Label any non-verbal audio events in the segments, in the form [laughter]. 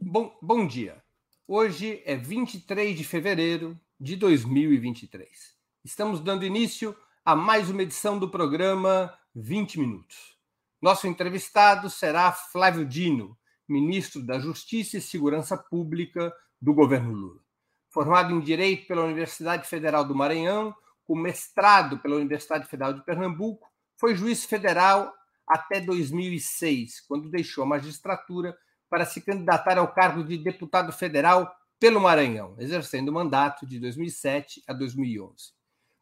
Bom, bom dia. Hoje é 23 de fevereiro de 2023. Estamos dando início a mais uma edição do programa 20 Minutos. Nosso entrevistado será Flávio Dino, ministro da Justiça e Segurança Pública do governo Lula. Formado em Direito pela Universidade Federal do Maranhão, com mestrado pela Universidade Federal de Pernambuco, foi juiz federal até 2006, quando deixou a magistratura para se candidatar ao cargo de deputado federal pelo Maranhão, exercendo o mandato de 2007 a 2011.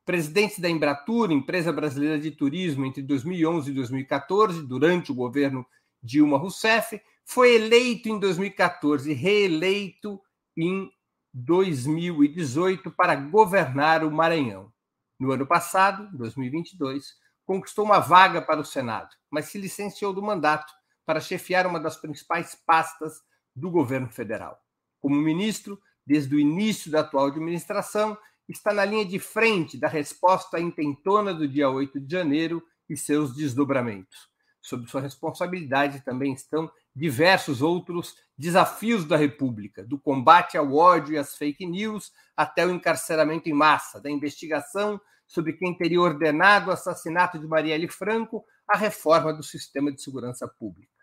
Presidente da Embratur, empresa brasileira de turismo, entre 2011 e 2014, durante o governo Dilma Rousseff, foi eleito em 2014 e reeleito em 2018 para governar o Maranhão. No ano passado, 2022, conquistou uma vaga para o Senado, mas se licenciou do mandato para chefiar uma das principais pastas do governo federal. Como ministro, desde o início da atual administração, está na linha de frente da resposta intentona do dia 8 de janeiro e seus desdobramentos. Sob sua responsabilidade também estão diversos outros desafios da República, do combate ao ódio e às fake news até o encarceramento em massa, da investigação sobre quem teria ordenado o assassinato de Marielle Franco, a reforma do sistema de segurança pública.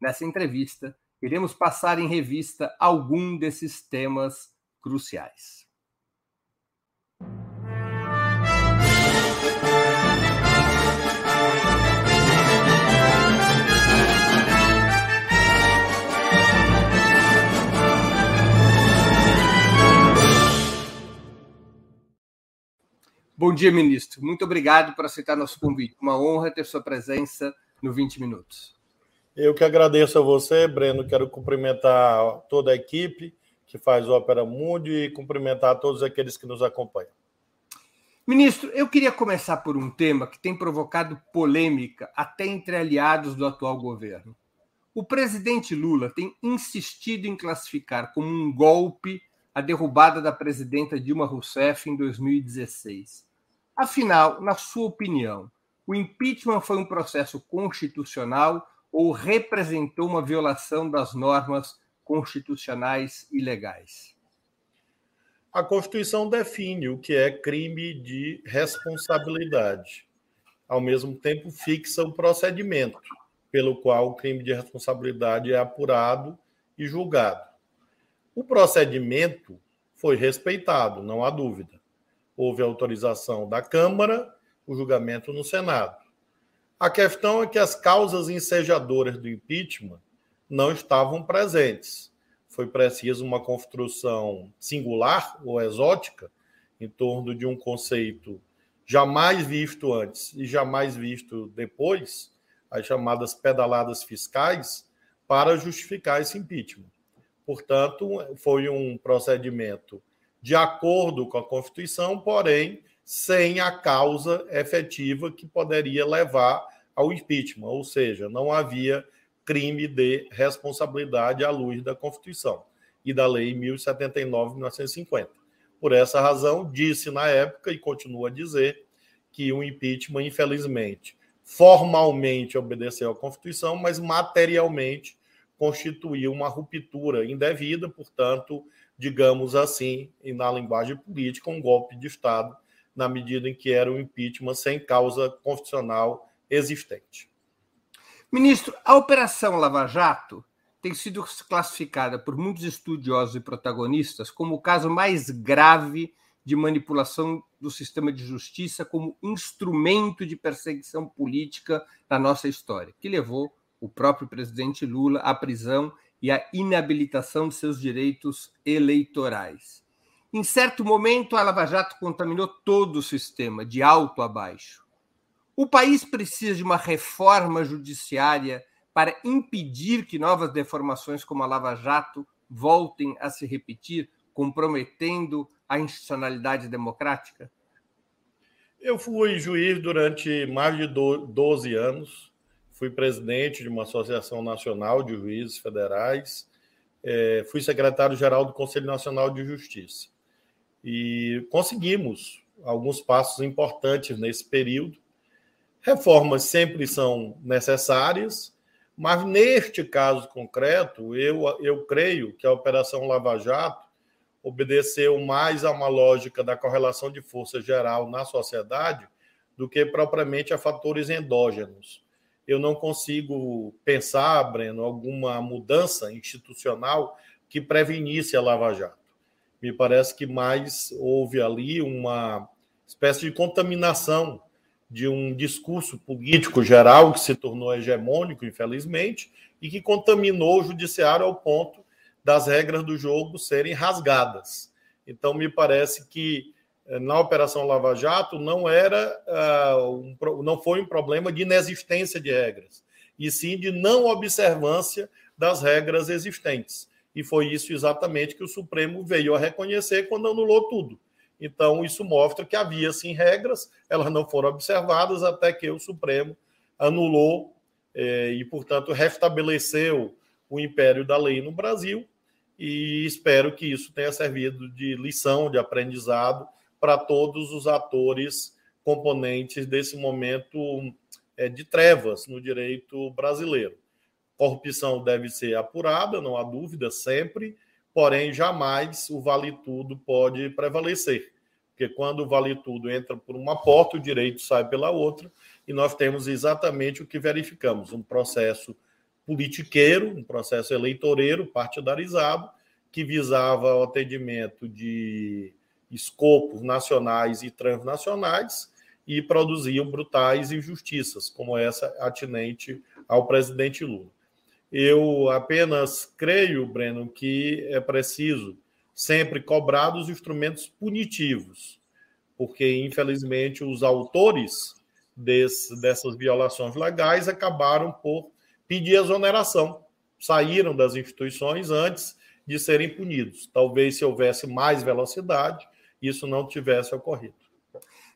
Nessa entrevista, iremos passar em revista algum desses temas cruciais. Bom dia, ministro. Muito obrigado por aceitar nosso convite. Uma honra ter sua presença no 20 Minutos. Eu que agradeço a você, Breno. Quero cumprimentar toda a equipe que faz o Opera Mundi e cumprimentar todos aqueles que nos acompanham. Ministro, eu queria começar por um tema que tem provocado polêmica até entre aliados do atual governo. O presidente Lula tem insistido em classificar como um golpe a derrubada da presidenta Dilma Rousseff em 2016. Afinal, na sua opinião, o impeachment foi um processo constitucional ou representou uma violação das normas constitucionais e legais? A Constituição define o que é crime de responsabilidade. Ao mesmo tempo, fixa o procedimento pelo qual o crime de responsabilidade é apurado e julgado. O procedimento foi respeitado, não há dúvida houve autorização da Câmara, o julgamento no Senado. A questão é que as causas ensejadoras do impeachment não estavam presentes. Foi preciso uma construção singular ou exótica em torno de um conceito jamais visto antes e jamais visto depois, as chamadas pedaladas fiscais, para justificar esse impeachment. Portanto, foi um procedimento de acordo com a Constituição, porém sem a causa efetiva que poderia levar ao impeachment, ou seja, não havia crime de responsabilidade à luz da Constituição e da Lei 1079/1950. Por essa razão, disse na época e continua a dizer que o impeachment, infelizmente, formalmente obedeceu à Constituição, mas materialmente constituiu uma ruptura indevida, portanto, digamos assim, na linguagem política, um golpe de Estado, na medida em que era um impeachment sem causa constitucional existente. Ministro, a Operação Lava Jato tem sido classificada por muitos estudiosos e protagonistas como o caso mais grave de manipulação do sistema de justiça como instrumento de perseguição política na nossa história, que levou o próprio presidente Lula à prisão e a inabilitação de seus direitos eleitorais. Em certo momento, a Lava Jato contaminou todo o sistema, de alto a baixo. O país precisa de uma reforma judiciária para impedir que novas deformações como a Lava Jato voltem a se repetir, comprometendo a institucionalidade democrática? Eu fui juiz durante mais de 12 anos fui presidente de uma associação nacional de juízes federais, é, fui secretário-geral do Conselho Nacional de Justiça. E conseguimos alguns passos importantes nesse período. Reformas sempre são necessárias, Mas neste caso concreto, eu, eu creio que a Operação Lava Jato obedeceu mais a uma lógica da correlação de força geral na sociedade do que propriamente a fatores endógenos. Eu não consigo pensar, Breno, alguma mudança institucional que prevenisse a Lava Jato. Me parece que mais houve ali uma espécie de contaminação de um discurso político geral que se tornou hegemônico, infelizmente, e que contaminou o judiciário ao ponto das regras do jogo serem rasgadas. Então, me parece que eh, na Operação Lava Jato não era uh, um, não foi um problema de inexistência de regras, e sim de não observância das regras existentes. E foi isso exatamente que o Supremo veio a reconhecer quando anulou tudo. Então, isso mostra que havia sim regras, elas não foram observadas até que o Supremo anulou eh, e, portanto, restabeleceu o império da lei no Brasil. E espero que isso tenha servido de lição, de aprendizado para todos os atores componentes desse momento eh, de trevas no direito brasileiro. Corrupção deve ser apurada, não há dúvida, sempre porém jamais o vale tudo pode prevalecer, porque quando o vale tudo entra por uma porta, o direito sai pela outra, e nós temos exatamente o que verificamos: um processo politiqueiro, um processo eleitoreiro, partidarizado, que visava o atendimento de escopos nacionais e transnacionais e produziam brutais injustiças, como essa atinente ao presidente Lula. Eu apenas creio, Breno, que é preciso sempre cobrar dos instrumentos punitivos, porque, infelizmente, os autores desse, dessas violações legais acabaram por pedir exoneração, saíram das instituições antes de serem punidos. Talvez se houvesse mais velocidade, isso não tivesse ocorrido.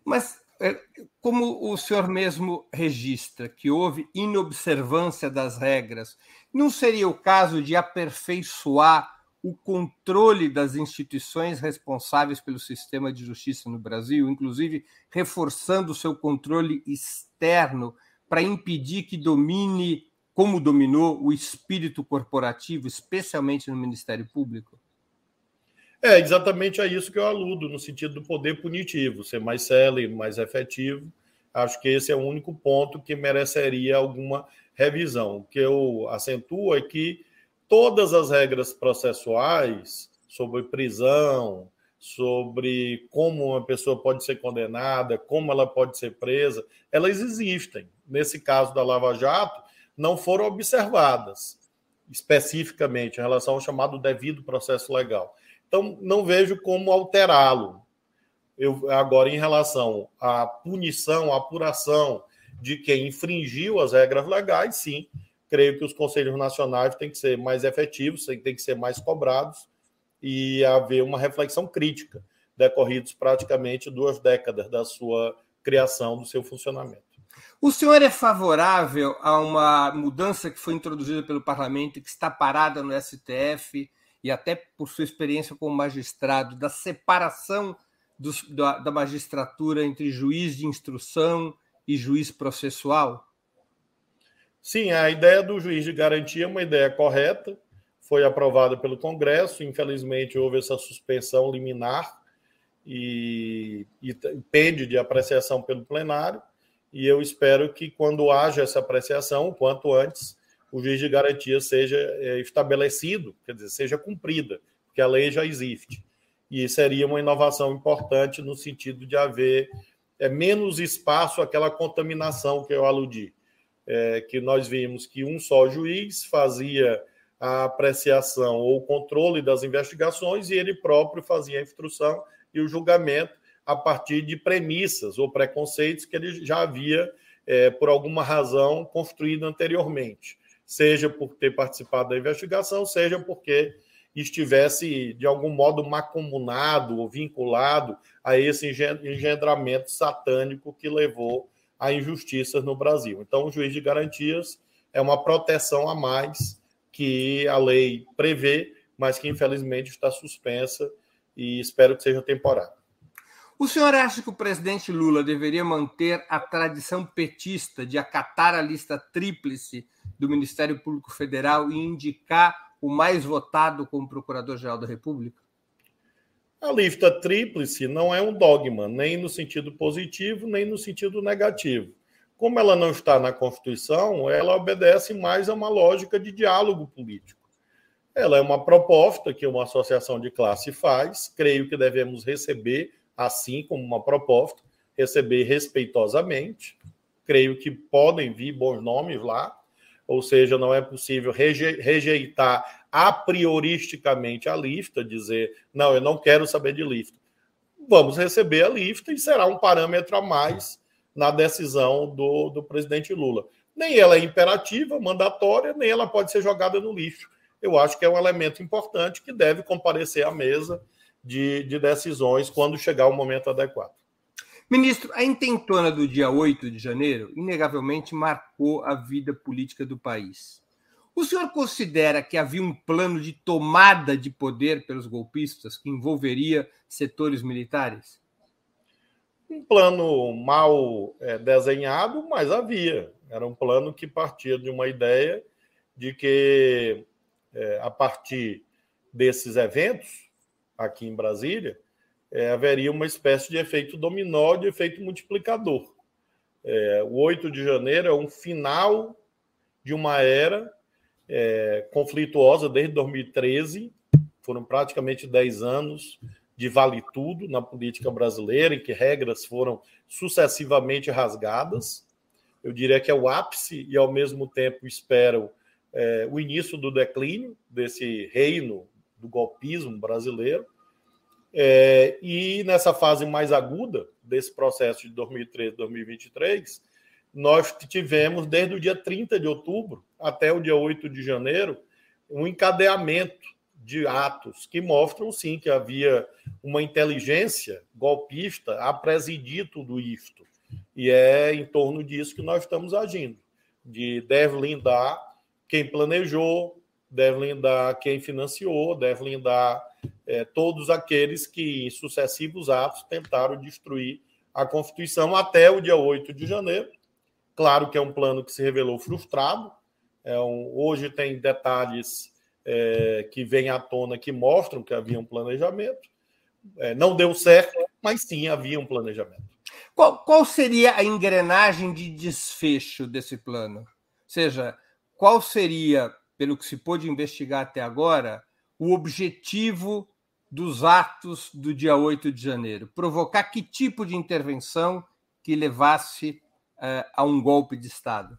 Mas é, como o senhor mesmo registra que houve inobservância das regras, não seria o caso de aperfeiçoar o controle das instituições responsáveis pelo sistema de justiça no Brasil, inclusive reforçando o seu controle externo para impedir que domine, como dominou, o espírito corporativo, especialmente no Ministério Público? É exatamente a isso que eu aludo, no sentido do poder punitivo, ser mais célere, mais efetivo. Acho que esse é o único ponto que mereceria alguma revisão. O que eu acentuo é que todas as regras processuais sobre prisão, sobre como uma pessoa pode ser condenada, como ela pode ser presa, elas existem. Nesse caso da Lava Jato, não foram observadas especificamente em relação ao chamado devido processo legal. Então, não vejo como alterá-lo. Eu, agora, em relação à punição, à apuração de quem infringiu as regras legais, sim, creio que os conselhos nacionais têm que ser mais efetivos, têm que ser mais cobrados e haver uma reflexão crítica, decorridos praticamente duas décadas da sua criação, do seu funcionamento. O senhor é favorável a uma mudança que foi introduzida pelo parlamento que está parada no STF e até por sua experiência como magistrado, da separação dos, da, da magistratura entre juiz de instrução e juiz processual? Sim, a ideia do juiz de garantia é uma ideia correta, foi aprovada pelo Congresso, infelizmente houve essa suspensão liminar e, e pende de apreciação pelo plenário, e eu espero que quando haja essa apreciação, quanto antes, o juiz de garantia seja é, estabelecido, quer dizer, seja cumprida, porque a lei já existe. E seria uma inovação importante no sentido de haver é, menos espaço àquela contaminação que eu aludi. É, que nós vimos que um só juiz fazia a apreciação ou o controle das investigações e ele próprio fazia a instrução e o julgamento a partir de premissas ou preconceitos que ele já havia, é, por alguma razão, construído anteriormente seja por ter participado da investigação, seja porque estivesse, de algum modo, macumunado ou vinculado a esse engendramento satânico que levou a injustiças no Brasil. Então, o juiz de garantias é uma proteção a mais que a lei prevê, mas que infelizmente está suspensa e espero que seja temporária. O senhor acha que o presidente Lula deveria manter a tradição petista de acatar a lista tríplice do Ministério Público Federal e indicar o mais votado como Procurador-Geral da República? A lista tríplice não é um dogma, nem no sentido positivo, nem no sentido negativo. Como ela não está na Constituição, ela obedece mais a uma lógica de diálogo político. Ela é uma proposta que uma associação de classe faz, creio que devemos receber assim como uma proposta, receber respeitosamente. Creio que podem vir bons nomes lá, ou seja, não é possível rejeitar a prioristicamente a lista, dizer, não, eu não quero saber de lista. Vamos receber a lista e será um parâmetro a mais na decisão do, do presidente Lula. Nem ela é imperativa, mandatória, nem ela pode ser jogada no lixo eu acho que é um elemento importante que deve comparecer à mesa de, de decisões quando chegar o momento adequado. Ministro, a intentona do dia 8 de janeiro, inegavelmente, marcou a vida política do país. O senhor considera que havia um plano de tomada de poder pelos golpistas que envolveria setores militares? Um plano mal é, desenhado, mas havia. Era um plano que partia de uma ideia de que é, a partir desses eventos aqui em Brasília, é, haveria uma espécie de efeito dominó, de efeito multiplicador. É, o 8 de janeiro é um final de uma era é, conflituosa desde 2013, foram praticamente 10 anos de vale tudo na política brasileira, em que regras foram sucessivamente rasgadas. Eu diria que é o ápice e, ao mesmo tempo, espero é, o início do declínio desse reino do golpismo brasileiro. É, e nessa fase mais aguda desse processo de 2013 2023, nós tivemos, desde o dia 30 de outubro até o dia 8 de janeiro, um encadeamento de atos que mostram, sim, que havia uma inteligência golpista a presidir tudo isto. E é em torno disso que nós estamos agindo, de desvendar quem planejou, deve lindar quem financiou, deve lindar é, todos aqueles que, em sucessivos atos, tentaram destruir a Constituição até o dia 8 de janeiro. Claro que é um plano que se revelou frustrado. É um, hoje tem detalhes é, que vêm à tona que mostram que havia um planejamento. É, não deu certo, mas sim havia um planejamento. Qual, qual seria a engrenagem de desfecho desse plano? Ou seja, qual seria, pelo que se pôde investigar até agora, o objetivo dos atos do dia 8 de janeiro? Provocar que tipo de intervenção que levasse uh, a um golpe de Estado?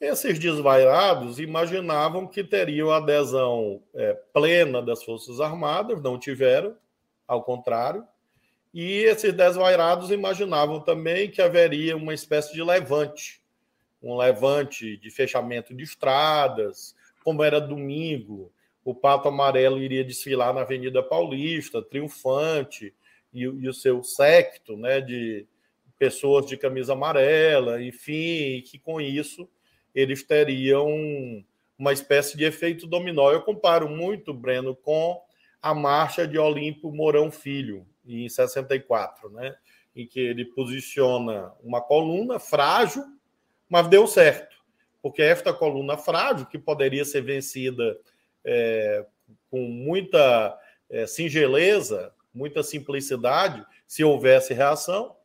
Esses desvairados imaginavam que teriam adesão é, plena das Forças Armadas, não tiveram, ao contrário. E esses desvairados imaginavam também que haveria uma espécie de levante um levante de fechamento de estradas, como era domingo, o Pato Amarelo iria desfilar na Avenida Paulista, triunfante, e, e o seu secto né, de pessoas de camisa amarela, enfim, e que com isso eles teriam uma espécie de efeito dominó. Eu comparo muito, Breno, com a marcha de Olímpio Mourão Filho, em 64, né? em que ele posiciona uma coluna frágil, mas deu certo, porque esta coluna frágil, que poderia ser vencida é, com muita é, singeleza, muita simplicidade, se houvesse reação,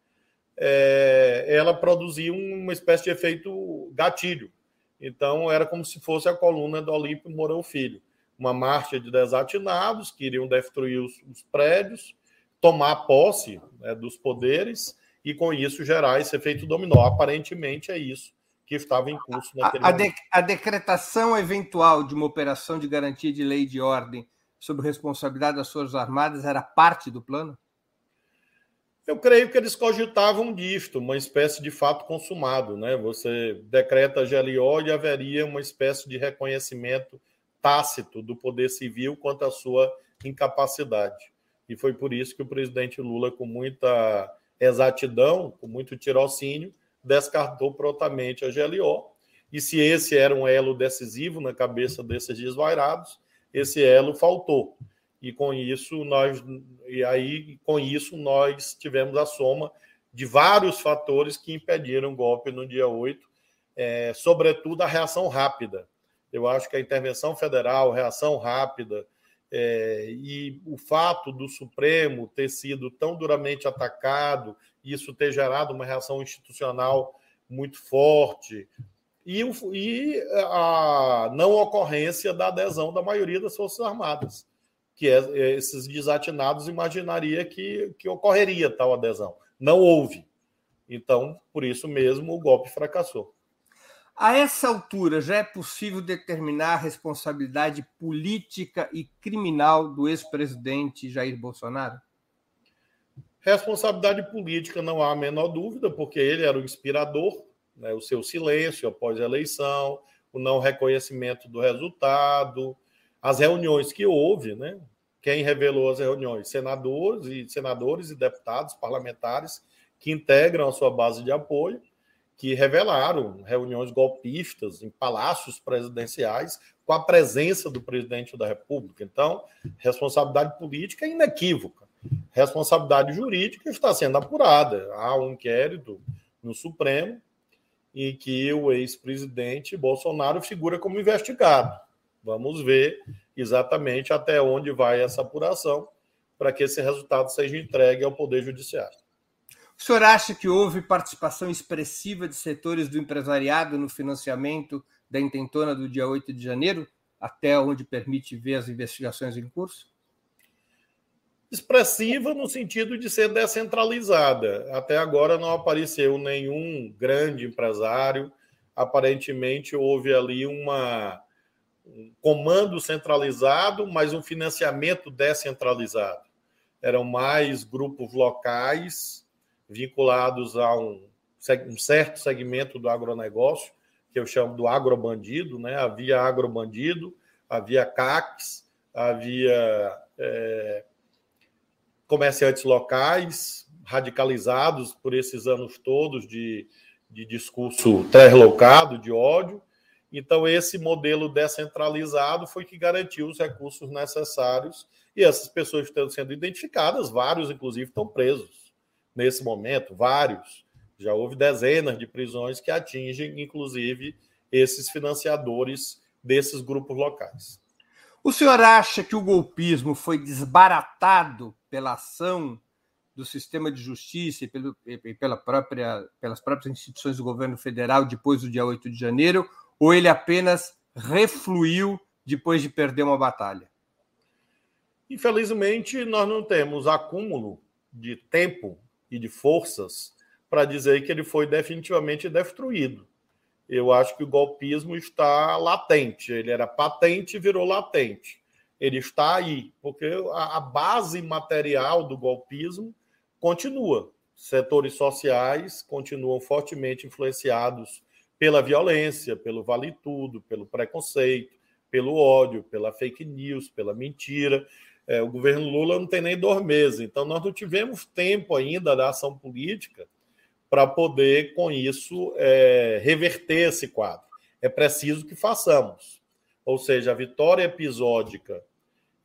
é, ela produzia uma espécie de efeito gatilho. Então, era como se fosse a coluna do Olímpio Mourão Filho. Uma marcha de desatinados que iriam destruir os, os prédios, tomar posse né, dos poderes e, com isso, gerar esse efeito dominó. Aparentemente, é isso que estava em curso naquele a, a, de, a decretação eventual de uma operação de garantia de lei e de ordem sob responsabilidade das Forças Armadas era parte do plano? Eu creio que eles cogitavam disto, uma espécie de fato consumado. Né? Você decreta GLO e haveria uma espécie de reconhecimento tácito do poder civil quanto à sua incapacidade. E foi por isso que o presidente Lula, com muita exatidão, com muito tirocínio, descartou prontamente a GLO. E se esse era um elo decisivo na cabeça desses desvairados, esse elo faltou. e com isso nós e aí com isso nós tivemos a soma de vários fatores que impediram o golpe no dia 8, é, sobretudo a reação rápida. Eu acho que a intervenção federal, reação rápida, é, e o fato do Supremo ter sido tão duramente atacado, isso ter gerado uma reação institucional muito forte, e, e a não ocorrência da adesão da maioria das Forças Armadas, que é, é, esses desatinados imaginaria que, que ocorreria tal adesão. Não houve. Então, por isso mesmo, o golpe fracassou. A essa altura, já é possível determinar a responsabilidade política e criminal do ex-presidente Jair Bolsonaro? Responsabilidade política não há a menor dúvida, porque ele era o inspirador, né, o seu silêncio após a eleição, o não reconhecimento do resultado, as reuniões que houve, né? Quem revelou as reuniões? Senadores e senadores e deputados parlamentares que integram a sua base de apoio que revelaram reuniões golpistas em palácios presidenciais com a presença do presidente da República. Então, responsabilidade política é inequívoca. Responsabilidade jurídica está sendo apurada. Há um inquérito no Supremo em que o ex-presidente Bolsonaro figura como investigado. Vamos ver exatamente até onde vai essa apuração para que esse resultado seja entregue ao Poder Judiciário. O senhor acha que houve participação expressiva de setores do empresariado no financiamento da intentona do dia 8 de janeiro, até onde permite ver as investigações em curso? Expressiva no sentido de ser descentralizada. Até agora não apareceu nenhum grande empresário. Aparentemente houve ali uma, um comando centralizado, mas um financiamento descentralizado. Eram mais grupos locais vinculados a um, um certo segmento do agronegócio, que eu chamo do agrobandido, né? Havia agrobandido, havia CACs, havia é, comerciantes locais radicalizados por esses anos todos de, de discurso translocado, de ódio. Então, esse modelo descentralizado foi que garantiu os recursos necessários e essas pessoas estão sendo identificadas, vários, inclusive, estão presos nesse momento, vários. Já houve dezenas de prisões que atingem, inclusive, esses financiadores desses grupos locais. O senhor acha que o golpismo foi desbaratado pela ação do sistema de justiça e, pelo, e pela própria, pelas próprias instituições do governo federal depois do dia 8 de janeiro, ou ele apenas refluiu depois de perder uma batalha? Infelizmente, nós não temos acúmulo de tempo e de forças para dizer que ele foi definitivamente destruído. Eu acho que o golpismo está latente. Ele era patente e virou latente. Ele está aí, porque a, base material do golpismo continua. Setores sociais continuam fortemente influenciados pela violência, pelo vale tudo, pelo preconceito, pelo ódio, pela fake news, pela mentira. É, o governo Lula não tem nem dois meses, então nós não tivemos tempo ainda da ação política para poder, com isso, é, reverter esse quadro. É preciso que façamos. Ou seja, a vitória episódica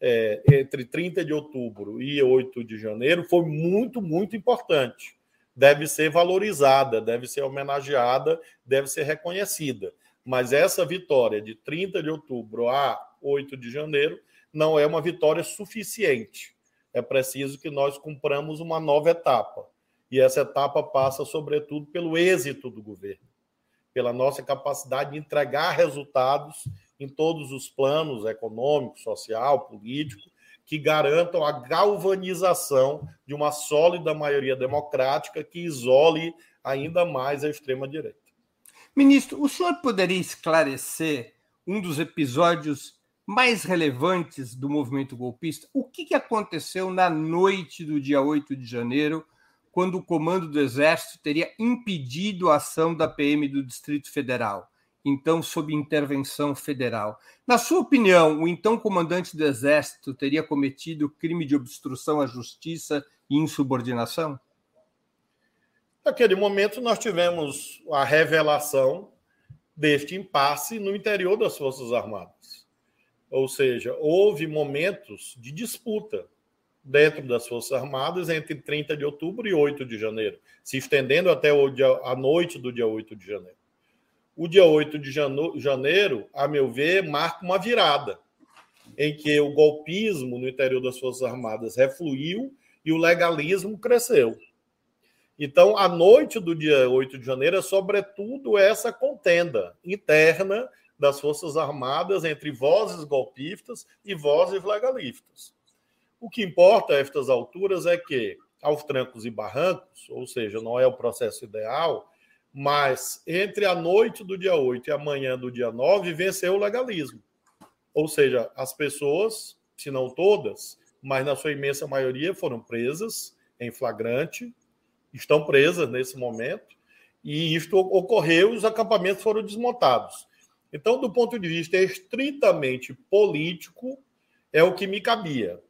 é, entre 30 de outubro e 8 de janeiro foi muito, muito importante. Deve ser valorizada, deve ser homenageada, deve ser reconhecida. Mas essa vitória de 30 de outubro a 8 de janeiro não é uma vitória suficiente. É preciso que nós cumpramos uma nova etapa. E essa etapa passa, sobretudo, pelo êxito do governo, pela nossa capacidade de entregar resultados em todos os planos econômico, social, político, que garantam a galvanização de uma sólida maioria democrática que isole ainda mais a extrema-direita. Ministro, o senhor poderia esclarecer um dos episódios mais relevantes do movimento golpista, o que, aconteceu na noite do dia 8 de janeiro, quando o comando do Exército teria impedido a ação da PM do Distrito Federal, então sob intervenção federal. Na sua opinião, o então comandante do Exército teria cometido crime de obstrução à justiça e insubordinação? Naquele momento, nós tivemos a revelação deste impasse no interior das Forças Armadas Ou seja, houve momentos de disputa dentro das Forças Armadas entre 30 de outubro e 8 de janeiro, se estendendo até a noite do dia 8 de janeiro. O dia 8 de janeiro, a meu ver, marca uma virada, em que o golpismo no interior das Forças Armadas refluiu e o legalismo cresceu. Então, a noite do dia 8 de janeiro é, sobretudo, essa contenda interna das Forças Armadas entre vozes golpistas e vozes legalistas. O que importa a estas alturas é que, aos trancos e barrancos, ou seja, não é o processo ideal, mas entre a noite do dia 8 e a manhã do dia 9 venceu o legalismo. Ou seja, as pessoas, se não todas, mas na sua imensa maioria foram presas em flagrante, estão presas nesse momento, e isto ocorreu os acampamentos foram desmontados. Então, do ponto de vista estritamente político, é o que me cabia.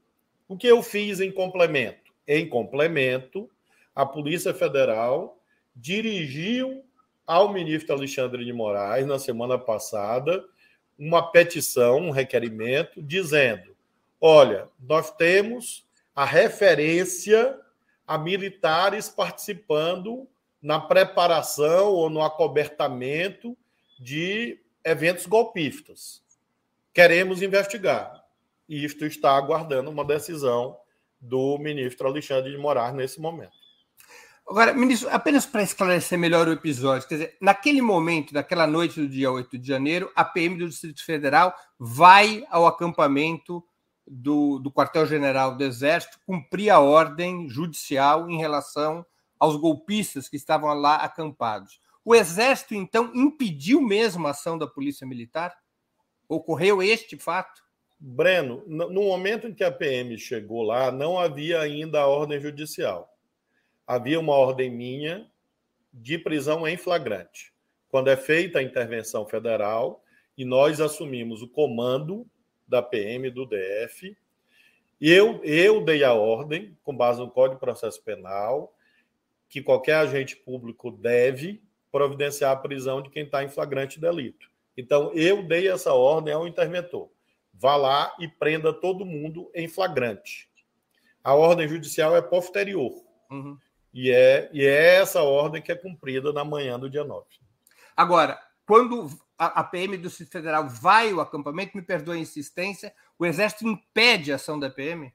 O que eu fiz em complemento? Em complemento, a Polícia Federal dirigiu ao ministro Alexandre de Moraes, na semana passada, uma petição, um requerimento, dizendo: olha, nós temos a referência a militares participando na preparação ou no acobertamento de eventos golpistas. Queremos investigar e isto está aguardando uma decisão do ministro Alexandre de Moraes nesse momento. Agora, ministro, apenas para esclarecer melhor o episódio, quer dizer, naquele momento, naquela noite do dia 8 de janeiro, a PM do Distrito Federal vai ao acampamento do, do quartel-general do Exército cumprir a ordem judicial em relação aos golpistas que estavam lá acampados. O Exército, então, impediu mesmo a ação da Polícia Militar? Ocorreu este fato? Breno, no momento em que a PM chegou lá, não havia ainda a ordem judicial. Havia uma ordem minha de prisão em flagrante. Quando é feita a intervenção federal e nós assumimos o comando da PM do DF, eu, eu dei a ordem, com base no Código de Processo Penal, que qualquer agente público deve providenciar a prisão de quem está em flagrante delito. Então, eu dei essa ordem ao interventor vá lá e prenda todo mundo em flagrante. A ordem judicial é posterior. Uhum. E, é, e é essa ordem que é cumprida na manhã do dia 9. Agora, quando a, PM do Distrito Federal vai ao acampamento, me perdoe a insistência, o Exército impede a ação da PM?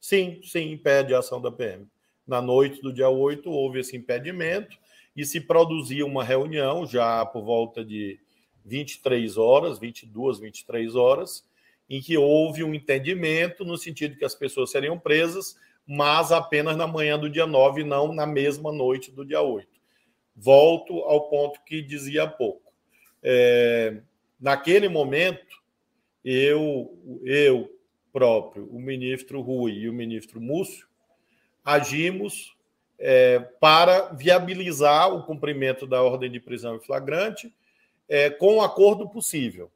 Sim, sim, impede a ação da PM. Na noite do dia 8 houve esse impedimento e se produzia uma reunião já por volta de 23 horas, 22, 23 horas, em que houve um entendimento no sentido que as pessoas seriam presas, mas apenas na manhã do dia 9, não na mesma noite do dia 8. Volto ao ponto que dizia há pouco. É, naquele momento, eu, eu próprio, o ministro Rui e o ministro Múcio, agimos é, para viabilizar o cumprimento da ordem de prisão em flagrante é, com o acordo possível.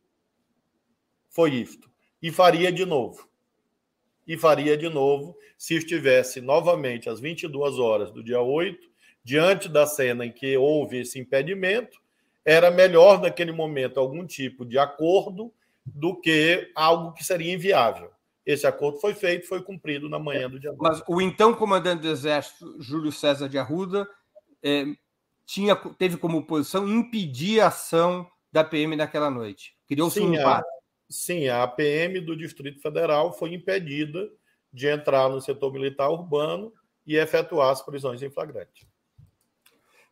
Foi isto e faria de novo. E faria de novo se estivesse novamente às 22 horas do dia 8, diante da cena em que houve esse impedimento, era melhor naquele momento algum tipo de acordo do que algo que seria inviável. Esse acordo foi feito, foi cumprido na manhã do dia 9. Mas o então comandante do Exército, Júlio César de Arruda, é, tinha, teve como posição impedir a ação da PM naquela noite. Criou-se um empate. Sim, a APM do Distrito Federal foi impedida de entrar no setor militar urbano e efetuar as prisões em flagrante.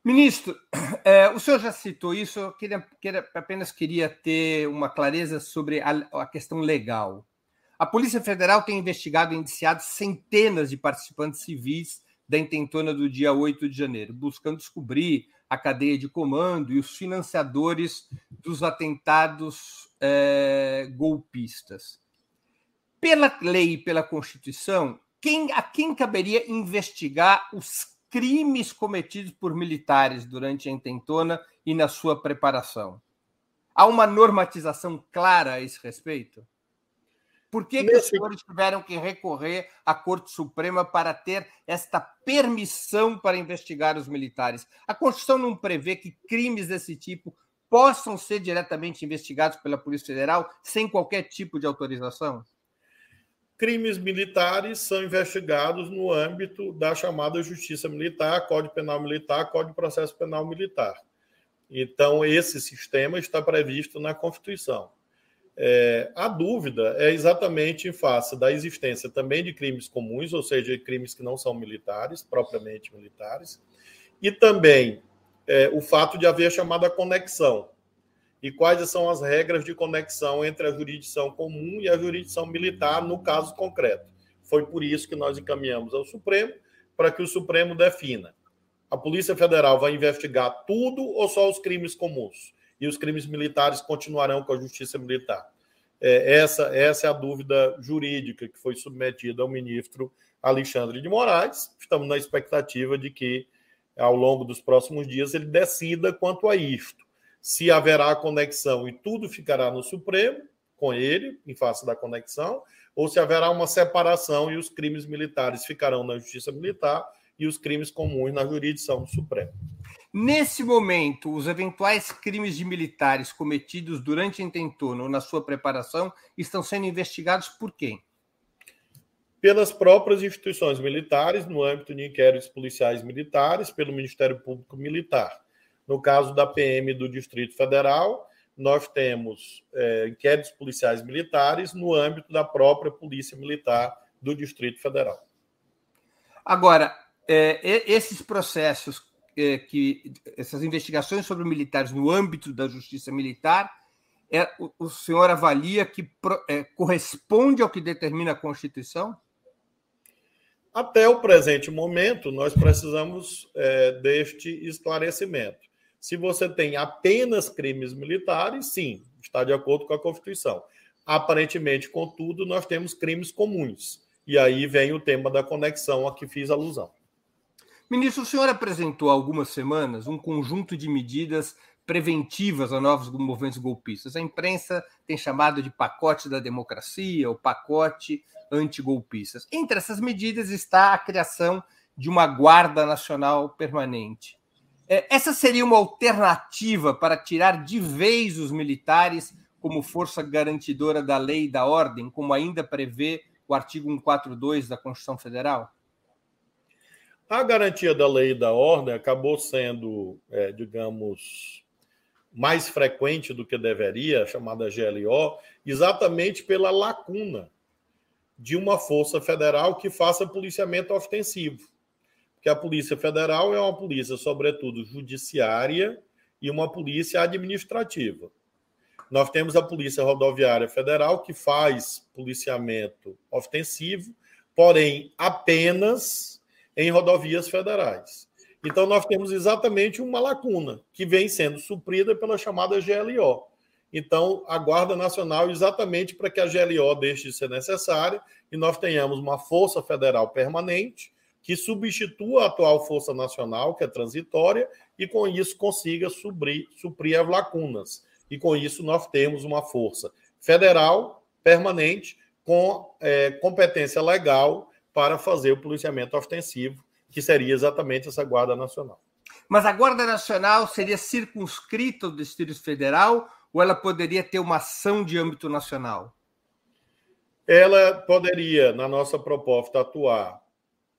Ministro, é, o senhor já citou isso, eu queria, queria, apenas queria ter uma clareza sobre a, a, questão legal. A Polícia Federal tem investigado e indiciado centenas de participantes civis da intentona do dia 8 de janeiro, buscando descobrir a cadeia de comando e os financiadores dos atentados é, golpistas. Pela lei e pela Constituição, quem, a quem caberia investigar os crimes cometidos por militares durante a intentona e na sua preparação? Há uma normatização clara a esse respeito? Por que, que os senhores tiveram que recorrer à Corte Suprema para ter esta permissão para investigar os militares? A Constituição não prevê que crimes desse tipo possam ser diretamente investigados pela Polícia Federal sem qualquer tipo de autorização? Crimes militares são investigados no âmbito da chamada Justiça Militar, Código Penal Militar, Código de Processo Penal Militar. Então, esse sistema está previsto na Constituição. É, a dúvida é exatamente em face da existência também de crimes comuns, ou seja, crimes que não são militares, propriamente militares, e também é, o fato de haver chamada conexão. E quais são as regras de conexão entre a jurisdição comum e a jurisdição militar, no caso concreto. Foi por isso que nós encaminhamos ao Supremo, para que o Supremo defina. A Polícia Federal vai investigar tudo ou só os crimes comuns? E os crimes militares continuarão com a justiça militar. É, essa, essa é a dúvida jurídica que foi submetida ao ministro Alexandre de Moraes. Estamos na expectativa de que, ao longo dos próximos dias, ele decida quanto a isto. Se haverá conexão e tudo ficará no Supremo, com ele, em face da conexão, ou se haverá uma separação e os crimes militares ficarão na Justiça Militar e os crimes comuns na jurisdição do Supremo. Nesse momento, os eventuais crimes de militares cometidos durante a intentona ou na sua preparação estão sendo investigados por quem? Pelas próprias instituições militares, no âmbito de inquéritos policiais militares, pelo Ministério Público Militar. No caso da PM do Distrito Federal, nós temos é, inquéritos policiais militares no âmbito da própria Polícia Militar do Distrito Federal. Agora, é, esses processos é, que essas investigações sobre militares no âmbito da justiça militar, é, o, o senhor avalia que pro, é, corresponde ao que determina a Constituição? Até o presente momento, nós precisamos é, deste esclarecimento. Se você tem apenas crimes militares, sim, está de acordo com a Constituição. Aparentemente, contudo, nós temos crimes comuns. E aí vem o tema da conexão a que fiz alusão. Ministro, o senhor apresentou há algumas semanas um conjunto de medidas preventivas a novos movimentos golpistas. A imprensa tem chamado de pacote da democracia, ou pacote antigolpistas. Entre essas medidas está a criação de uma Guarda Nacional Permanente. É, essa seria uma alternativa para tirar de vez os militares como força garantidora da lei e da ordem, como ainda prevê o artigo 142 da Constituição Federal? A garantia da lei e da ordem acabou sendo, é, digamos, mais frequente do que deveria, chamada GLO, exatamente pela lacuna de uma força federal que faça policiamento ostensivo. Porque a Polícia Federal é uma polícia, sobretudo, judiciária e uma polícia administrativa. Nós temos a Polícia Rodoviária Federal, que faz policiamento ostensivo, porém apenas em rodovias federais. Então, nós temos exatamente uma lacuna que vem sendo suprida pela chamada GLO. Então, a Guarda Nacional, exatamente para que a GLO deixe de ser necessária e nós tenhamos uma Força Federal permanente que substitua a atual Força Nacional, que é transitória, e com isso consiga suprir, suprir as lacunas. E com isso nós temos uma Força Federal permanente com é, competência legal para fazer o policiamento ostensivo, que seria exatamente essa Guarda Nacional. Mas a Guarda Nacional seria circunscrita ao Distrito Federal ou ela poderia ter uma ação de âmbito nacional? Ela poderia, na nossa proposta, atuar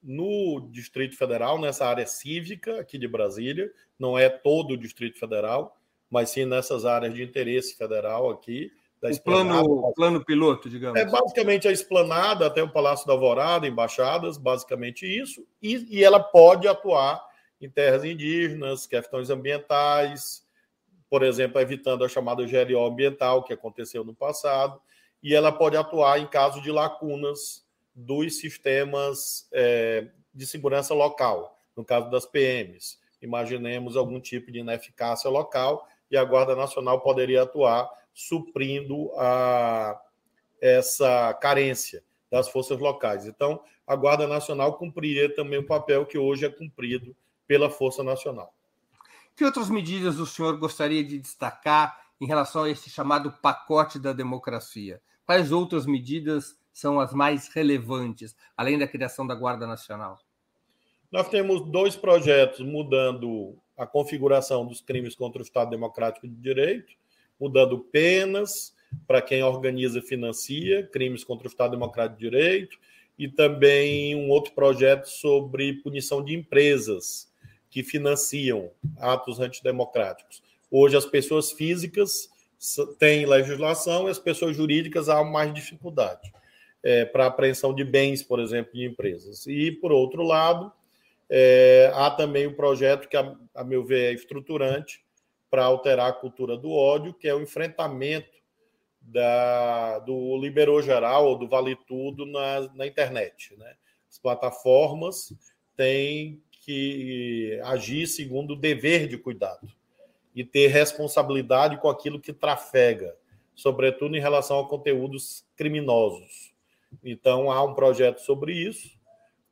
no Distrito Federal, nessa área cívica aqui de Brasília, não é todo o Distrito Federal, mas sim nessas áreas de interesse federal aqui, da o plano, plano piloto, digamos. É basicamente a esplanada até o Palácio da Alvorada, embaixadas, basicamente isso. E, e ela pode atuar em terras indígenas, questões ambientais, por exemplo, evitando a chamada GLO ambiental, que aconteceu no passado. E ela pode atuar em caso de lacunas dos sistemas é, de segurança local, no caso das PMs. Imaginemos algum tipo de ineficácia local e a Guarda Nacional poderia atuar suprindo a, essa carência das forças locais. Então, a Guarda Nacional cumpriria também o papel que hoje é cumprido pela Força Nacional. Que outras medidas o senhor gostaria de destacar em relação a esse chamado pacote da democracia? Quais outras medidas são as mais relevantes, além da criação da Guarda Nacional? Nós temos dois projetos mudando a configuração dos crimes contra o Estado Democrático de Direito, mudando penas para quem organiza e financia crimes contra o Estado Democrático de Direito, e também um outro projeto sobre punição de empresas que financiam atos antidemocráticos. Hoje, as pessoas físicas têm legislação e as pessoas jurídicas há mais dificuldade é, para apreensão de bens, por exemplo, de empresas. E, por outro lado, é, há também o um projeto que, a, a meu ver, é estruturante para alterar a cultura do ódio, que é o enfrentamento da, do liberou geral ou do vale tudo na, na internet. Né? As plataformas têm que agir segundo o dever de cuidado e ter responsabilidade com aquilo que trafega, sobretudo em relação a conteúdos criminosos. Então, há um projeto sobre isso.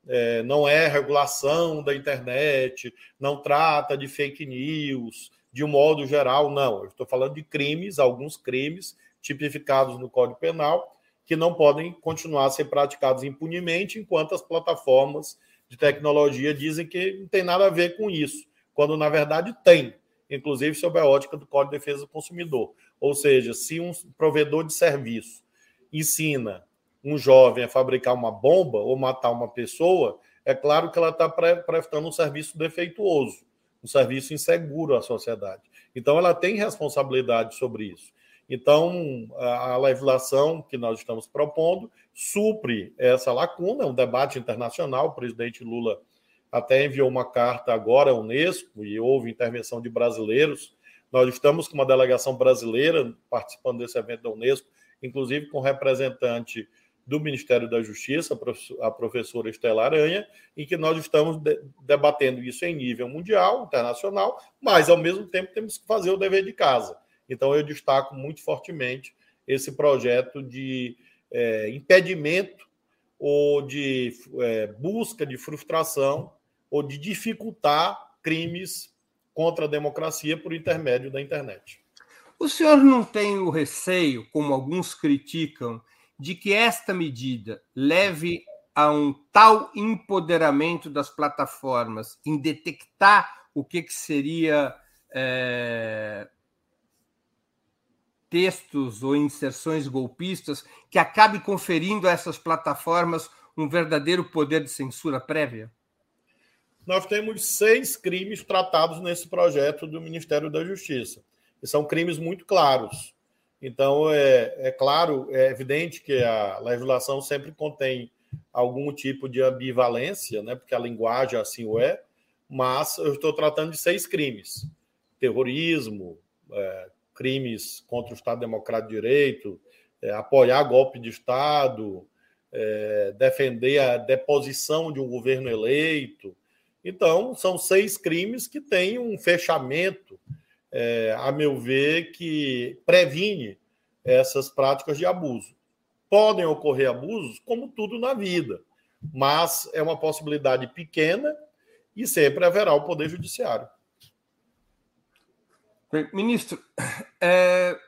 É, não é regulação da internet, não trata de fake news, de um modo geral, não. Eu estou falando de crimes, alguns crimes tipificados no Código Penal, que não podem continuar a ser praticados impunemente, enquanto as plataformas de tecnologia dizem que não tem nada a ver com isso, quando na verdade tem, inclusive sob a ótica do Código de Defesa do Consumidor. Ou seja, se um provedor de serviço ensina um jovem a fabricar uma bomba ou matar uma pessoa, é claro que ela está prestando um serviço defeituoso, um serviço inseguro à sociedade. Então, ela tem responsabilidade sobre isso. Então, a, legislação que nós estamos propondo supre essa lacuna, é um debate internacional. O presidente Lula até enviou uma carta agora à Unesco e houve intervenção de brasileiros. Nós estamos com uma delegação brasileira participando desse evento da Unesco, inclusive com representante do Ministério da Justiça, a professora Estela Aranha, em que nós estamos debatendo isso em nível mundial, internacional, mas ao mesmo tempo temos que fazer o dever de casa então, eu destaco muito fortemente esse projeto de é, impedimento ou de é, busca de frustração ou de dificultar crimes contra a democracia por intermédio da internet. O senhor não tem o receio, como alguns criticam, de que esta medida leve a um tal empoderamento das plataformas em detectar o que, que seria é, textos ou inserções golpistas que acabe conferindo a essas plataformas um verdadeiro poder de censura prévia? Nós temos seis crimes tratados nesse projeto do Ministério da Justiça. E são crimes muito claros. Então, é, é claro, é evidente que a legislação sempre contém algum tipo de ambivalência, né, porque a linguagem assim o é, mas eu estou tratando de seis crimes: terrorismo, é, crimes contra o Estado Democrático de Direito, é, apoiar golpe de Estado, é, defender a deposição de um governo eleito. Então, são seis crimes que têm um fechamento, é, a meu ver, que previne essas práticas de abuso. Podem ocorrer abusos, como tudo na vida, mas é uma possibilidade pequena e sempre haverá o Poder Judiciário. Ministro, é,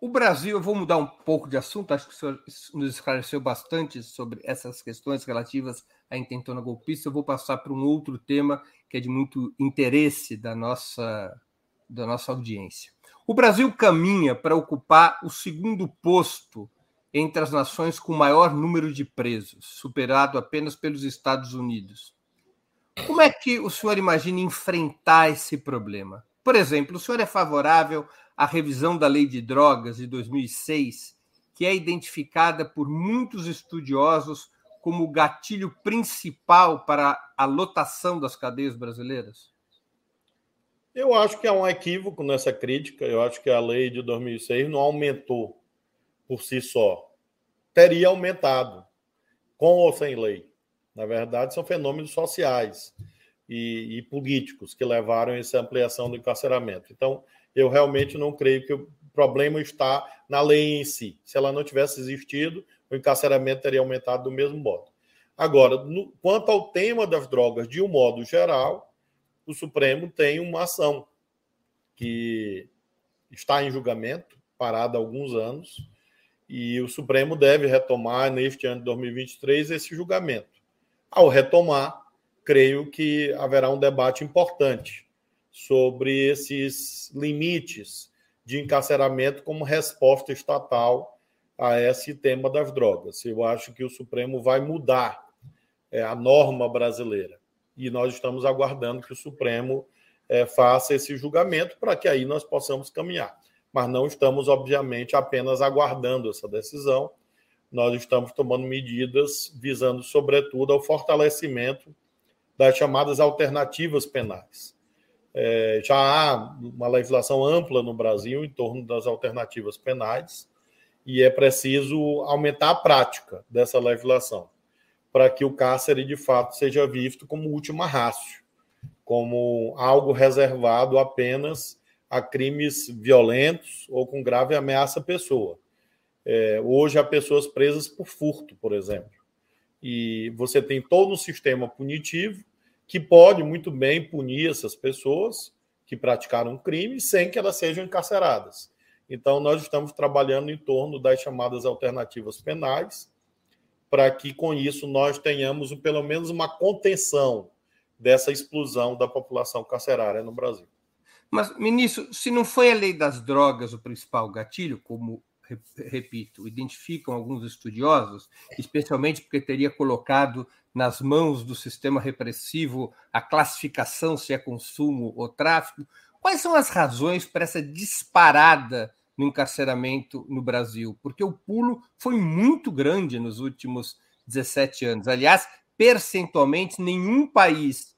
o Brasil, eu vou mudar um pouco de assunto, acho que o senhor nos esclareceu bastante sobre essas questões relativas à intentona golpista. Eu vou passar para um outro tema que é de muito interesse da nossa, da nossa audiência. O Brasil caminha para ocupar o segundo posto entre as nações com maior número de presos, superado apenas pelos Estados Unidos. Como é que o senhor imagina enfrentar esse problema? Por exemplo, o senhor é favorável à revisão da lei de drogas de 2006, que é identificada por muitos estudiosos como o gatilho principal para a lotação das cadeias brasileiras? Eu acho que há um equívoco nessa crítica. Eu acho que a lei de 2006 não aumentou por si só. Teria aumentado, com ou sem lei. Na verdade, são fenômenos sociais e, e, políticos que levaram a essa ampliação do encarceramento. Então, eu realmente não creio que o problema está na lei em si. Se ela não tivesse existido, o encarceramento teria aumentado do mesmo modo. Agora, no, quanto ao tema das drogas, de um modo geral, o Supremo tem uma ação que está em julgamento, parada há alguns anos, e o Supremo deve retomar neste ano de 2023 esse julgamento. Ao retomar, creio que haverá um debate importante sobre esses limites de encarceramento como resposta estatal a esse tema das drogas. Eu acho que o Supremo vai mudar é, a norma brasileira e nós estamos aguardando que o Supremo é, faça esse julgamento para que aí nós possamos caminhar. Mas não estamos, obviamente, apenas aguardando essa decisão, nós estamos tomando medidas visando, sobretudo, ao fortalecimento das chamadas alternativas penais. É, já há uma legislação ampla no Brasil em torno das alternativas penais e é preciso aumentar a prática dessa legislação para que o cárcere de fato seja visto como última rácio, como algo reservado apenas a crimes violentos ou com grave ameaça à pessoa. É, hoje há pessoas presas por furto, por exemplo, e você tem todo um sistema punitivo que pode muito bem punir essas pessoas que praticaram crime sem que elas sejam encarceradas. Então, nós estamos trabalhando em torno das chamadas alternativas penais, para que com isso nós tenhamos pelo menos uma contenção dessa explosão da população carcerária no Brasil. Mas, ministro, se não foi a lei das drogas o principal gatilho, como repito, identificam alguns estudiosos, especialmente porque teria colocado nas mãos do sistema repressivo a classificação se é consumo ou tráfico. Quais são as razões para essa disparada no encarceramento no Brasil? Porque o pulo foi muito grande nos últimos 17 anos. Aliás, percentualmente, nenhum país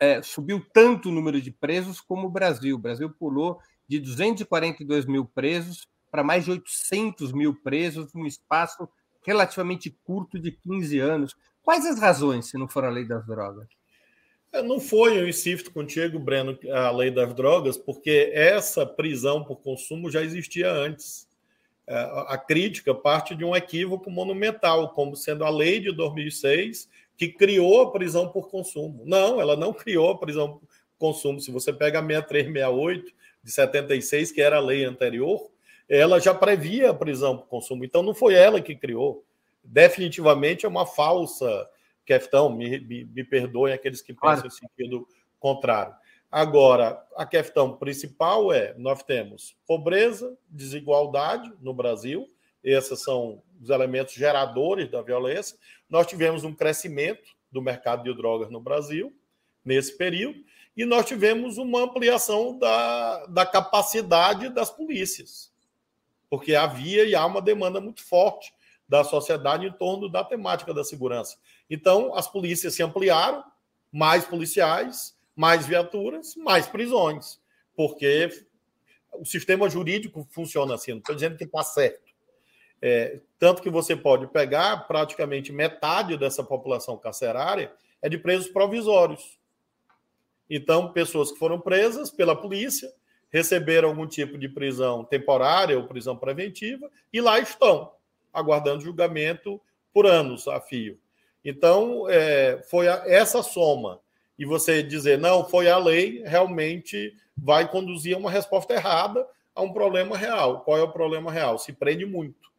é, subiu tanto o número de presos como o Brasil. O Brasil pulou de 242 mil presos para mais de 800 mil presos num espaço relativamente curto de 15 anos. Quais as razões, se não for a lei das drogas? Não foi, eu insisto contigo, Breno, a lei das drogas, porque essa prisão por consumo já existia antes. É, a crítica parte de um equívoco monumental, como sendo a lei de 2006 que criou a prisão por consumo. Não, ela não criou a prisão por consumo. Se você pega a 6368 de 76, que era a lei anterior, ela já previa a prisão por consumo. Então não foi ela que criou. Definitivamente é uma falsa questão, me, me, me perdoem aqueles que pensam claro. em sentido contrário. Agora, a questão principal é: nós temos pobreza, desigualdade no Brasil, esses são os elementos geradores da violência. Nós tivemos um crescimento do mercado de drogas no Brasil nesse período, e nós tivemos uma ampliação da, da capacidade das polícias porque havia e há uma demanda muito forte da sociedade em torno da temática da segurança. Então, as polícias se ampliaram, mais policiais, mais viaturas, mais prisões, porque o sistema jurídico funciona assim. Não estou dizendo que está certo. É, tanto que você pode pegar praticamente metade dessa população carcerária é de presos provisórios. Então, pessoas que foram presas pela polícia receberam algum tipo de prisão temporária ou prisão preventiva e lá estão, aguardando julgamento por anos a fio. Então, é, foi a, essa soma. E você dizer, não, foi a lei, realmente vai conduzir a uma resposta errada a um problema real. Qual é o problema real? Se prende muito.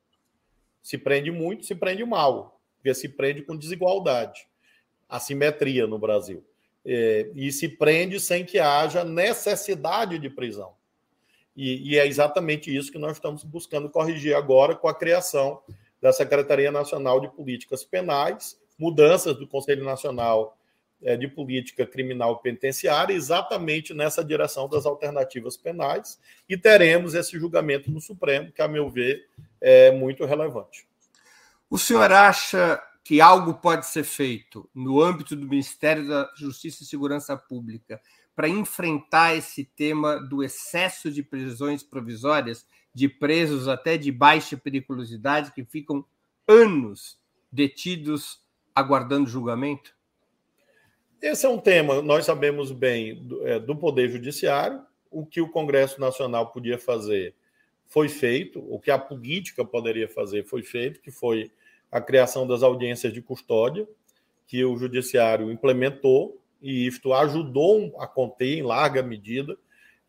Se prende muito, se prende mal. Porque se prende com desigualdade, assimetria no Brasil é, e se prende sem que haja necessidade de prisão. E, e, é exatamente isso que nós estamos buscando corrigir agora com a criação da Secretaria Nacional de Políticas Penais, mudanças do Conselho Nacional é, de Política Criminal Penitenciária, exatamente nessa direção das alternativas penais, e teremos esse julgamento no Supremo, que, a meu ver, é muito relevante. O senhor acha que algo pode ser feito no âmbito do Ministério da Justiça e Segurança Pública para enfrentar esse tema do excesso de prisões provisórias de presos até de baixa periculosidade que ficam anos detidos aguardando julgamento? Esse é um tema, nós sabemos bem do, é, do Poder Judiciário, o que o Congresso Nacional podia fazer foi feito, o que a política poderia fazer foi feito, que foi a criação das audiências de custódia, que o judiciário implementou, e isto ajudou a conter, em larga medida,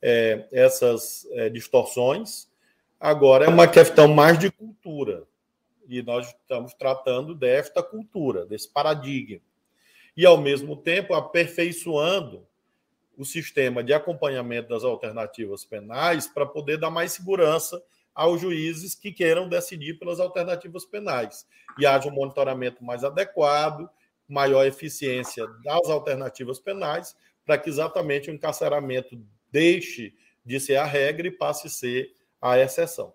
é, essas é, distorções. Agora é uma questão mais de cultura, e nós estamos tratando desta cultura, desse paradigma. E, ao mesmo tempo, aperfeiçoando o sistema de acompanhamento das alternativas penais para poder dar mais segurança aos juízes que queiram decidir pelas alternativas penais e haja um monitoramento mais adequado, maior eficiência das alternativas penais, para que exatamente o encarceramento deixe de ser a regra e passe a ser a exceção.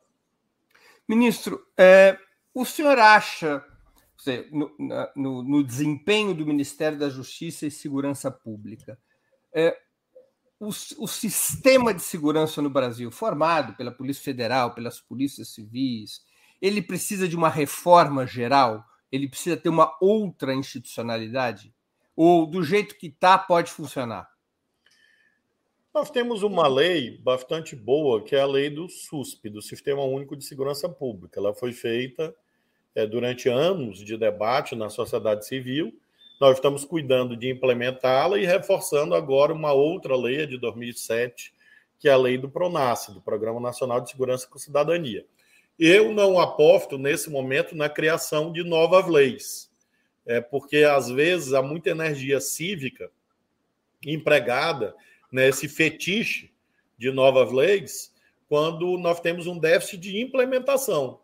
Ministro, é, o senhor acha, no, no, no, desempenho do Ministério da Justiça e Segurança Pública, é, o, o, sistema de segurança no Brasil, formado pela Polícia Federal, pelas polícias civis, ele precisa de uma reforma geral? Ele precisa ter uma outra institucionalidade? Ou do jeito que está, pode funcionar? Nós temos uma lei bastante boa, que é a lei do SUSP, do Sistema Único de Segurança Pública. Ela foi feita é, durante anos de debate na sociedade civil. Nós estamos cuidando de implementá-la e reforçando agora uma outra lei de 2007, que é a lei do PRONASSE, do Programa Nacional de Segurança com Cidadania. Eu não aposto, nesse momento, na criação de novas leis, é, porque, às vezes, há muita energia cívica empregada né, esse fetiche de novas leis quando nós temos um déficit de implementação.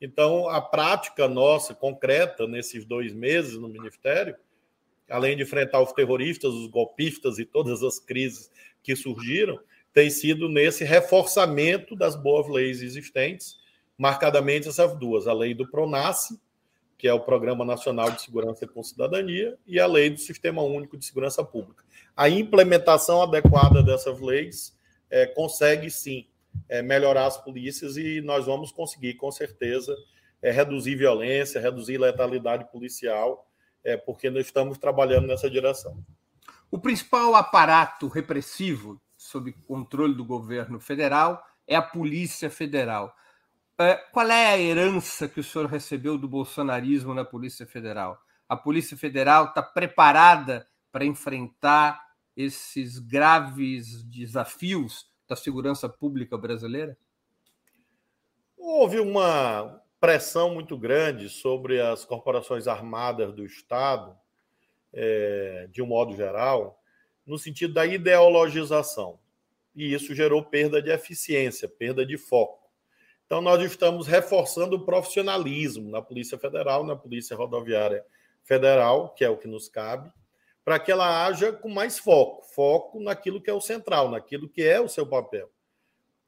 Então, a prática nossa, concreta, nesses dois meses no Ministério, além de enfrentar os terroristas, os golpistas e todas as crises que surgiram, tem sido nesse reforçamento das boas leis existentes, marcadamente essas duas: a lei do PRONASSE, que é o Programa Nacional de Segurança com Cidadania, e a lei do Sistema Único de Segurança Pública. A implementação adequada dessas leis é, consegue sim é, melhorar as polícias e nós vamos conseguir, com certeza, é, reduzir violência, reduzir letalidade policial, é, porque nós estamos trabalhando nessa direção. O principal aparato repressivo sob controle do governo federal é a Polícia Federal. É, qual é a herança que o senhor recebeu do bolsonarismo na Polícia Federal? A Polícia Federal está preparada para enfrentar esses graves desafios da segurança pública brasileira? Houve uma pressão muito grande sobre as corporações armadas do Estado, é, de um modo geral, no sentido da ideologização. E isso gerou perda de eficiência, perda de foco. Então, nós estamos reforçando o profissionalismo na Polícia Federal, na Polícia Rodoviária Federal, que é o que nos cabe, para que ela haja com mais foco, foco naquilo que é o central, naquilo que é o seu papel.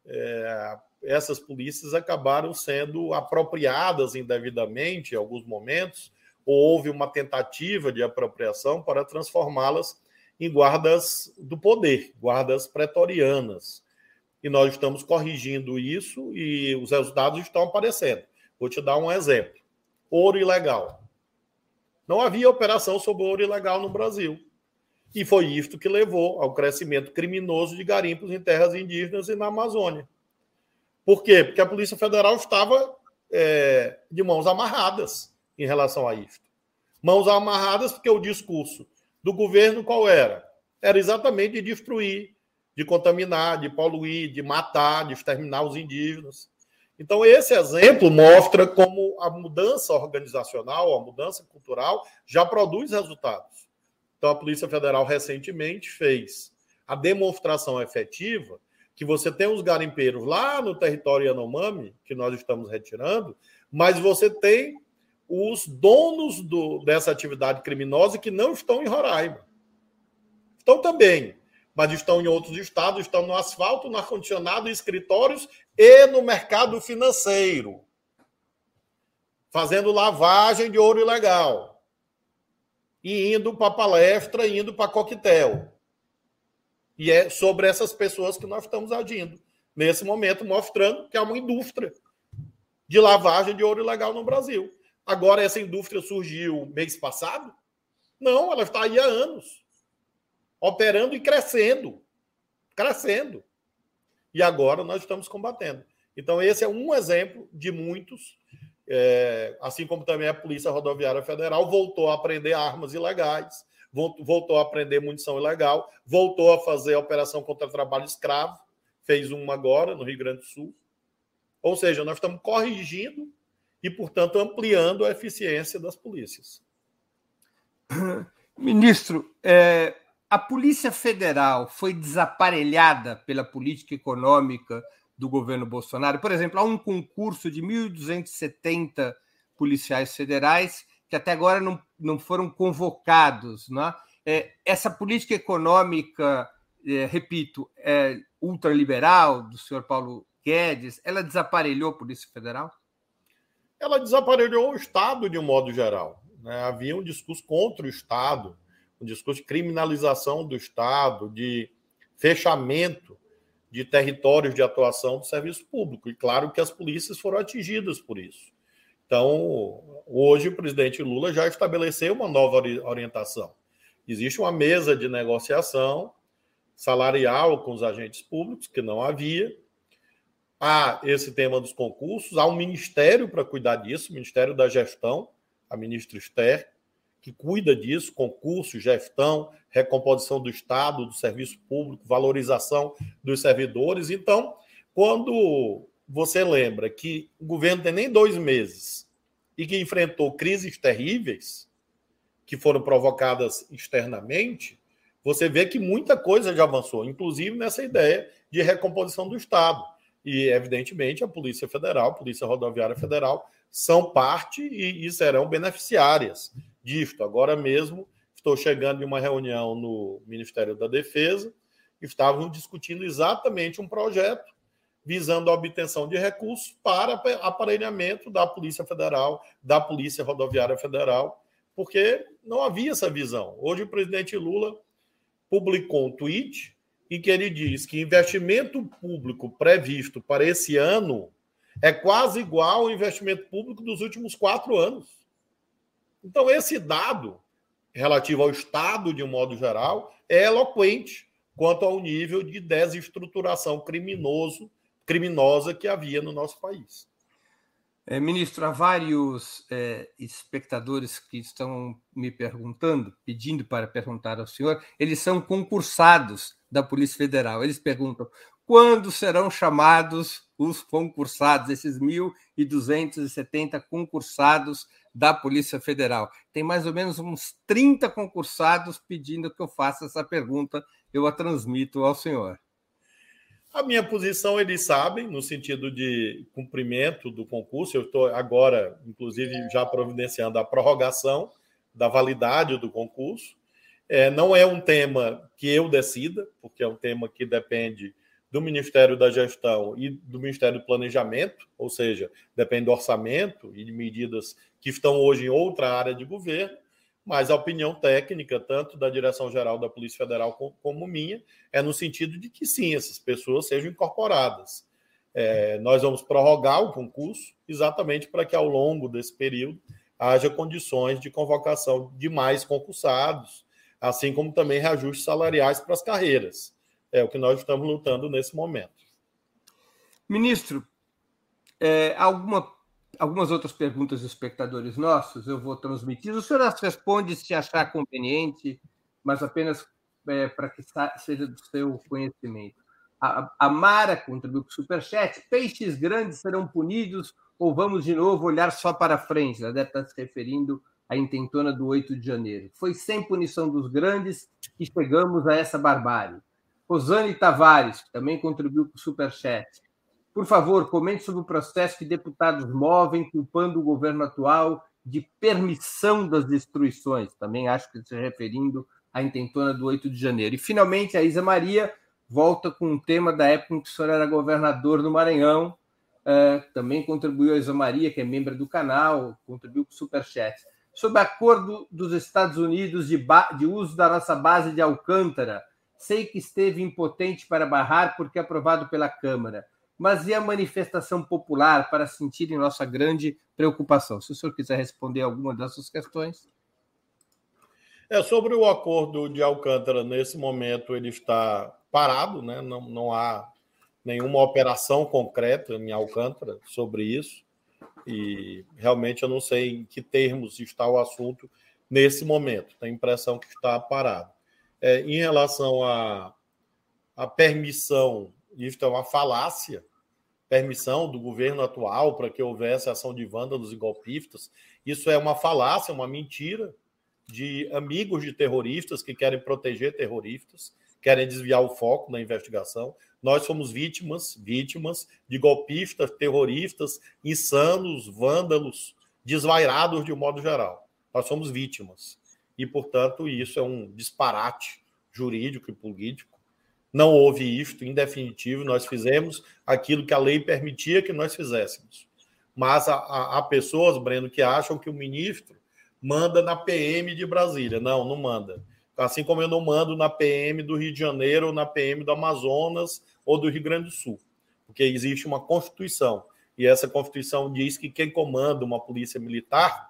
É, essas polícias acabaram sendo apropriadas indevidamente em alguns momentos, ou houve uma tentativa de apropriação para transformá-las em guardas do poder, guardas pretorianas. E nós estamos corrigindo isso e os resultados estão aparecendo. Vou te dar um exemplo: ouro ilegal. Não havia operação sobre ouro ilegal no Brasil. E foi isto que levou ao crescimento criminoso de garimpos em terras indígenas e na Amazônia. Por quê? Porque a Polícia Federal estava é, de mãos amarradas em relação a isto. Mãos amarradas porque o discurso do governo qual era? Era exatamente de destruir, de contaminar, de poluir, de matar, de exterminar os indígenas. Então, esse exemplo mostra como a mudança organizacional, a mudança cultural já produz resultados. Então, a Polícia Federal recentemente fez a demonstração efetiva que você tem os garimpeiros lá no território Yanomami, que nós estamos retirando, mas você tem os donos do, dessa atividade criminosa que não estão em Roraima. Estão também, mas estão em outros estados, estão no asfalto, no ar-condicionado, escritórios e no mercado financeiro, fazendo lavagem de ouro ilegal e indo para palestra, indo para coquetel. E é sobre essas pessoas que nós estamos agindo nesse momento, mostrando que há uma indústria de lavagem de ouro ilegal no Brasil. Agora, essa indústria surgiu mês passado? Não, ela está aí há anos, operando e crescendo. Crescendo e agora nós estamos combatendo. Então, esse é um exemplo de muitos. É, assim como também a Polícia Rodoviária Federal voltou a aprender armas ilegais, voltou a aprender munição ilegal, voltou a fazer a operação contra trabalho escravo, fez uma agora no Rio Grande do Sul. Ou seja, nós estamos corrigindo e, portanto, ampliando a eficiência das polícias. [clears throat] Ministro, é, a Polícia Federal foi desaparelhada pela política econômica do governo Bolsonaro? Por exemplo, há um concurso de 1.270 policiais federais que até agora não, não foram convocados. Né? É, essa política econômica, é, repito, é, ultraliberal do senhor Paulo Guedes, ela desaparelhou a Polícia Federal? Ela desaparelhou o Estado de um modo geral. Né? Havia um discurso contra o Estado, um discurso de criminalização do Estado, de fechamento de territórios de atuação do serviço público. E claro que as polícias foram atingidas por isso. Então, hoje o presidente Lula já estabeleceu uma nova orientação. Existe uma mesa de negociação salarial com os agentes públicos, que não havia. Há esse tema dos concursos, há um ministério para cuidar disso, o Ministério da Gestão, a ministra Esther, que cuida disso, concurso, gestão, recomposição do Estado, do serviço público, valorização dos servidores. Então, quando você lembra que o governo tem nem dois meses e que enfrentou crises terríveis que foram provocadas externamente, você vê que muita coisa já avançou, inclusive nessa ideia de recomposição do Estado. E, evidentemente, a Polícia Federal, a Polícia Rodoviária Federal, são parte e, e serão beneficiárias disto. Agora mesmo, estou chegando em uma reunião no Ministério da Defesa, estavam discutindo exatamente um projeto visando a obtenção de recursos para aparelhamento da Polícia Federal, da Polícia Rodoviária Federal, porque não havia essa visão. Hoje o presidente Lula publicou um tweet em que ele diz que investimento público previsto para esse ano é quase igual ao investimento público dos últimos quatro anos. Então, esse dado relativo ao Estado, de um modo geral, é eloquente quanto ao nível de desestruturação criminoso criminosa que havia no nosso país. É, ministro, há vários é, espectadores que estão me perguntando, pedindo para perguntar ao senhor, eles são concursados da Polícia Federal. Eles perguntam quando serão chamados os concursados, esses 1.270 concursados da Polícia Federal. Tem mais ou menos uns 30 concursados pedindo que eu faça essa pergunta, eu a transmito ao senhor. A minha posição eles sabem, no sentido de cumprimento do concurso. Eu estou agora, inclusive, já providenciando a prorrogação da validade do concurso. É, não é um tema que eu decida, porque é um tema que depende do Ministério da Gestão e do Ministério do Planejamento, ou seja, depende do orçamento e de medidas que estão hoje em outra área de governo mas a opinião técnica, tanto da Direção-Geral da Polícia Federal como minha, é no sentido de que sim, essas pessoas sejam incorporadas. É, nós vamos prorrogar o concurso exatamente para que ao longo desse período haja condições de convocação de mais concursados, assim como também reajustes salariais para as carreiras. É o que nós estamos lutando nesse momento. Ministro, é, alguma algumas outras perguntas dos espectadores nossos, eu vou transmitir. O senhor as responde se achar conveniente, mas apenas é, para que seja do seu conhecimento. A, a Mara contribuiu com o Superchat. Peixes grandes serão punidos ou vamos de novo olhar só para frente? Ela deve estar se referindo à intentona do 8 de janeiro. Foi sem punição dos grandes que chegamos a essa barbárie. Rosane Tavares, que também contribuiu com o Superchat. Por favor, comente sobre o processo que deputados movem culpando o governo atual de permissão das destruições. Também acho que se referindo à intentona do 8 de janeiro. E, finalmente, a Isa Maria volta com um tema da época em que o senhor era governador do Maranhão. Uh, também contribuiu a Isa Maria, que é membro do canal, contribuiu com o Superchat. Sobre acordo dos Estados Unidos de, de uso da nossa base de Alcântara, sei que esteve impotente para barrar porque aprovado pela Câmara mas e a manifestação popular para sentirem nossa grande preocupação? Se o senhor quiser responder alguma dessas questões. É, sobre o acordo de Alcântara, nesse momento ele está parado, né? não, não há nenhuma operação concreta em Alcântara sobre isso, e realmente eu não sei em que termos está o assunto nesse momento, tenho a impressão que está parado. É, em relação à, à permissão isto é uma falácia, permissão do governo atual para que houvesse ação de vândalos e golpistas. Isso é uma falácia, uma mentira. de amigos de terroristas que querem proteger terroristas, querem desviar o foco da investigação. Nós somos vítimas, vítimas de golpistas, terroristas, insanos, vândalos, desvairados de um modo geral. Nós somos vítimas. E, portanto, isso é um disparate jurídico e político. Não houve isto, em definitivo, nós fizemos aquilo que a lei permitia que nós fizéssemos. Mas há, pessoas, Breno, que acham que o ministro manda na PM de Brasília. Não, não manda. Assim como eu não mando na PM do Rio de Janeiro, ou na PM do Amazonas ou do Rio Grande do Sul. Porque existe uma Constituição. E essa Constituição diz que quem comanda uma polícia militar,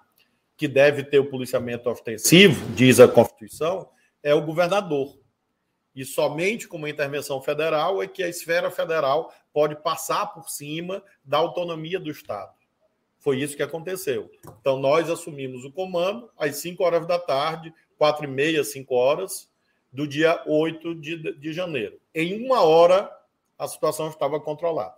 que deve ter o policiamento ostensivo, diz a Constituição, é o governador. E somente com uma intervenção federal é que a esfera federal pode passar por cima da autonomia do Estado. Foi isso que aconteceu. Então, nós assumimos o comando às 5 horas da tarde, 4 e meia, 5 horas, do dia 8 de, de janeiro. Em uma hora, a situação estava controlada.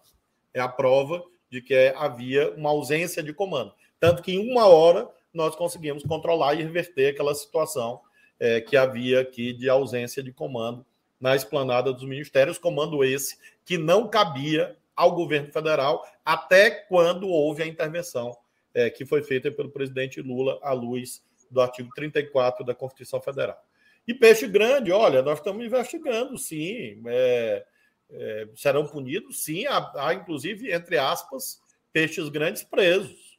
É a prova de que havia uma ausência de comando. Tanto que em uma hora nós conseguimos controlar e reverter aquela situação é, que havia aqui de ausência de comando na esplanada dos ministérios, comando esse que não cabia ao governo federal até quando houve a intervenção é, que foi feita pelo presidente Lula à luz do artigo 34 da Constituição Federal. E peixe grande, olha, nós estamos investigando, sim. É, é, serão punidos, sim. Há, há, inclusive, entre aspas, peixes grandes presos.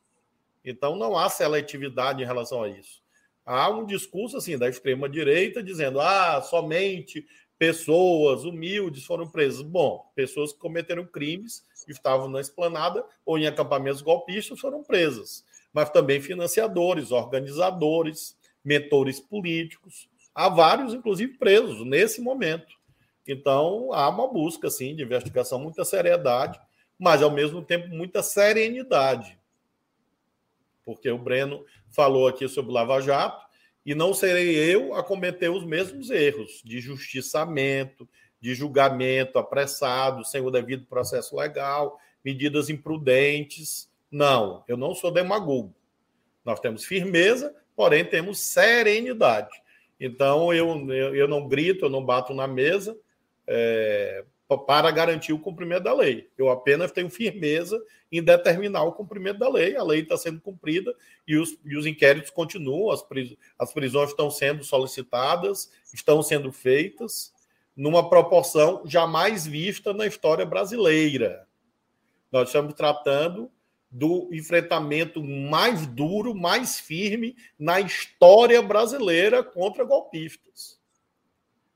Então, não há seletividade em relação a isso. Há um discurso assim da extrema direita dizendo: ah, somente pessoas humildes foram presas. Bom, pessoas que cometeram crimes, estavam na esplanada ou em acampamentos golpistas foram presas. Mas também financiadores, organizadores, mentores políticos. Há vários, inclusive, presos nesse momento. Então, há uma busca, sim, de investigação, muita seriedade, mas, ao mesmo tempo, muita serenidade. Porque o Breno falou aqui sobre Lava Jato, e não serei eu a cometer os mesmos erros de justiçamento, de julgamento apressado, sem o devido processo legal, medidas imprudentes. Não, eu não sou demagogo. Nós temos firmeza, porém temos serenidade. Então eu, eu, eu não grito, eu não bato na mesa é, para garantir o cumprimento da lei. Eu apenas tenho firmeza em determinar o cumprimento da lei. A lei está sendo cumprida e os, e os inquéritos continuam, as, pris, as prisões estão sendo solicitadas, estão sendo feitas numa proporção jamais vista na história brasileira. Nós estamos tratando do enfrentamento mais duro, mais firme na história brasileira contra golpistas.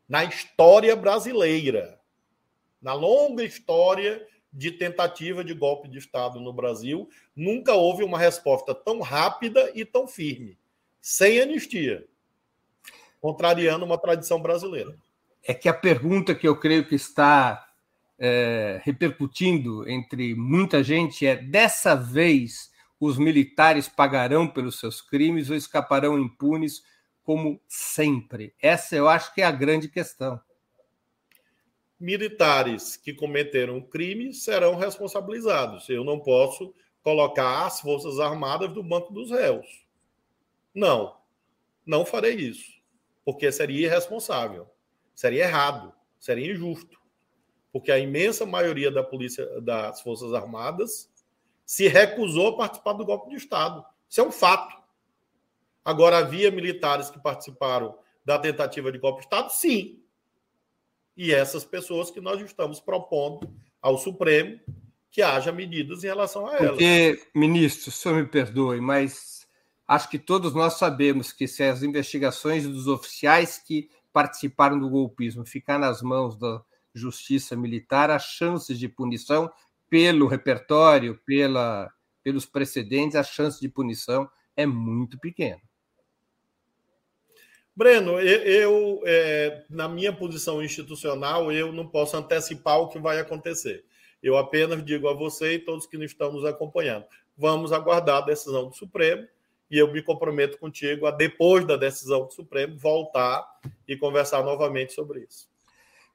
Na história brasileira. Na longa história de tentativa de golpe de Estado no Brasil, nunca houve uma resposta tão rápida e tão firme, sem anistia, contrariando uma tradição brasileira. É que a pergunta que eu creio que está é, repercutindo entre muita gente é: dessa vez os militares pagarão pelos seus crimes ou escaparão impunes, como sempre? Essa eu acho que é a grande questão militares que cometeram crime serão responsabilizados. Eu não posso colocar as Forças Armadas no banco dos réus. Não, não farei isso, porque seria irresponsável, seria errado, seria injusto, porque a imensa maioria da polícia, das Forças Armadas, se recusou a participar do golpe de Estado. Isso é um fato. Agora, havia militares que participaram da tentativa de golpe de Estado? Sim, e essas pessoas que nós estamos propondo ao Supremo que haja medidas em relação a elas. Porque, ministro, o senhor me perdoe, mas acho que todos nós sabemos que se as investigações dos oficiais que participaram do golpismo ficar nas mãos da justiça militar, as chances de punição pelo repertório, pela, pelos precedentes, a chance de punição é muito pequena. Breno, eu, é, na minha posição institucional, eu não posso antecipar o que vai acontecer. Eu apenas digo a você e todos que estão nos acompanhando: vamos aguardar a decisão do Supremo e eu me comprometo contigo a, depois da decisão do Supremo, voltar e conversar novamente sobre isso.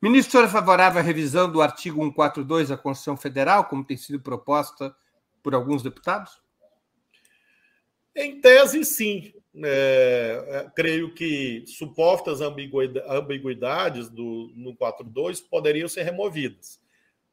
Ministro, o senhor é favorável à revisão do artigo 142 da Constituição Federal, como tem sido proposta por alguns deputados? Em tese, sim é, é, creio que supostas ambiguidades do, no 4.2 poderiam ser removidas.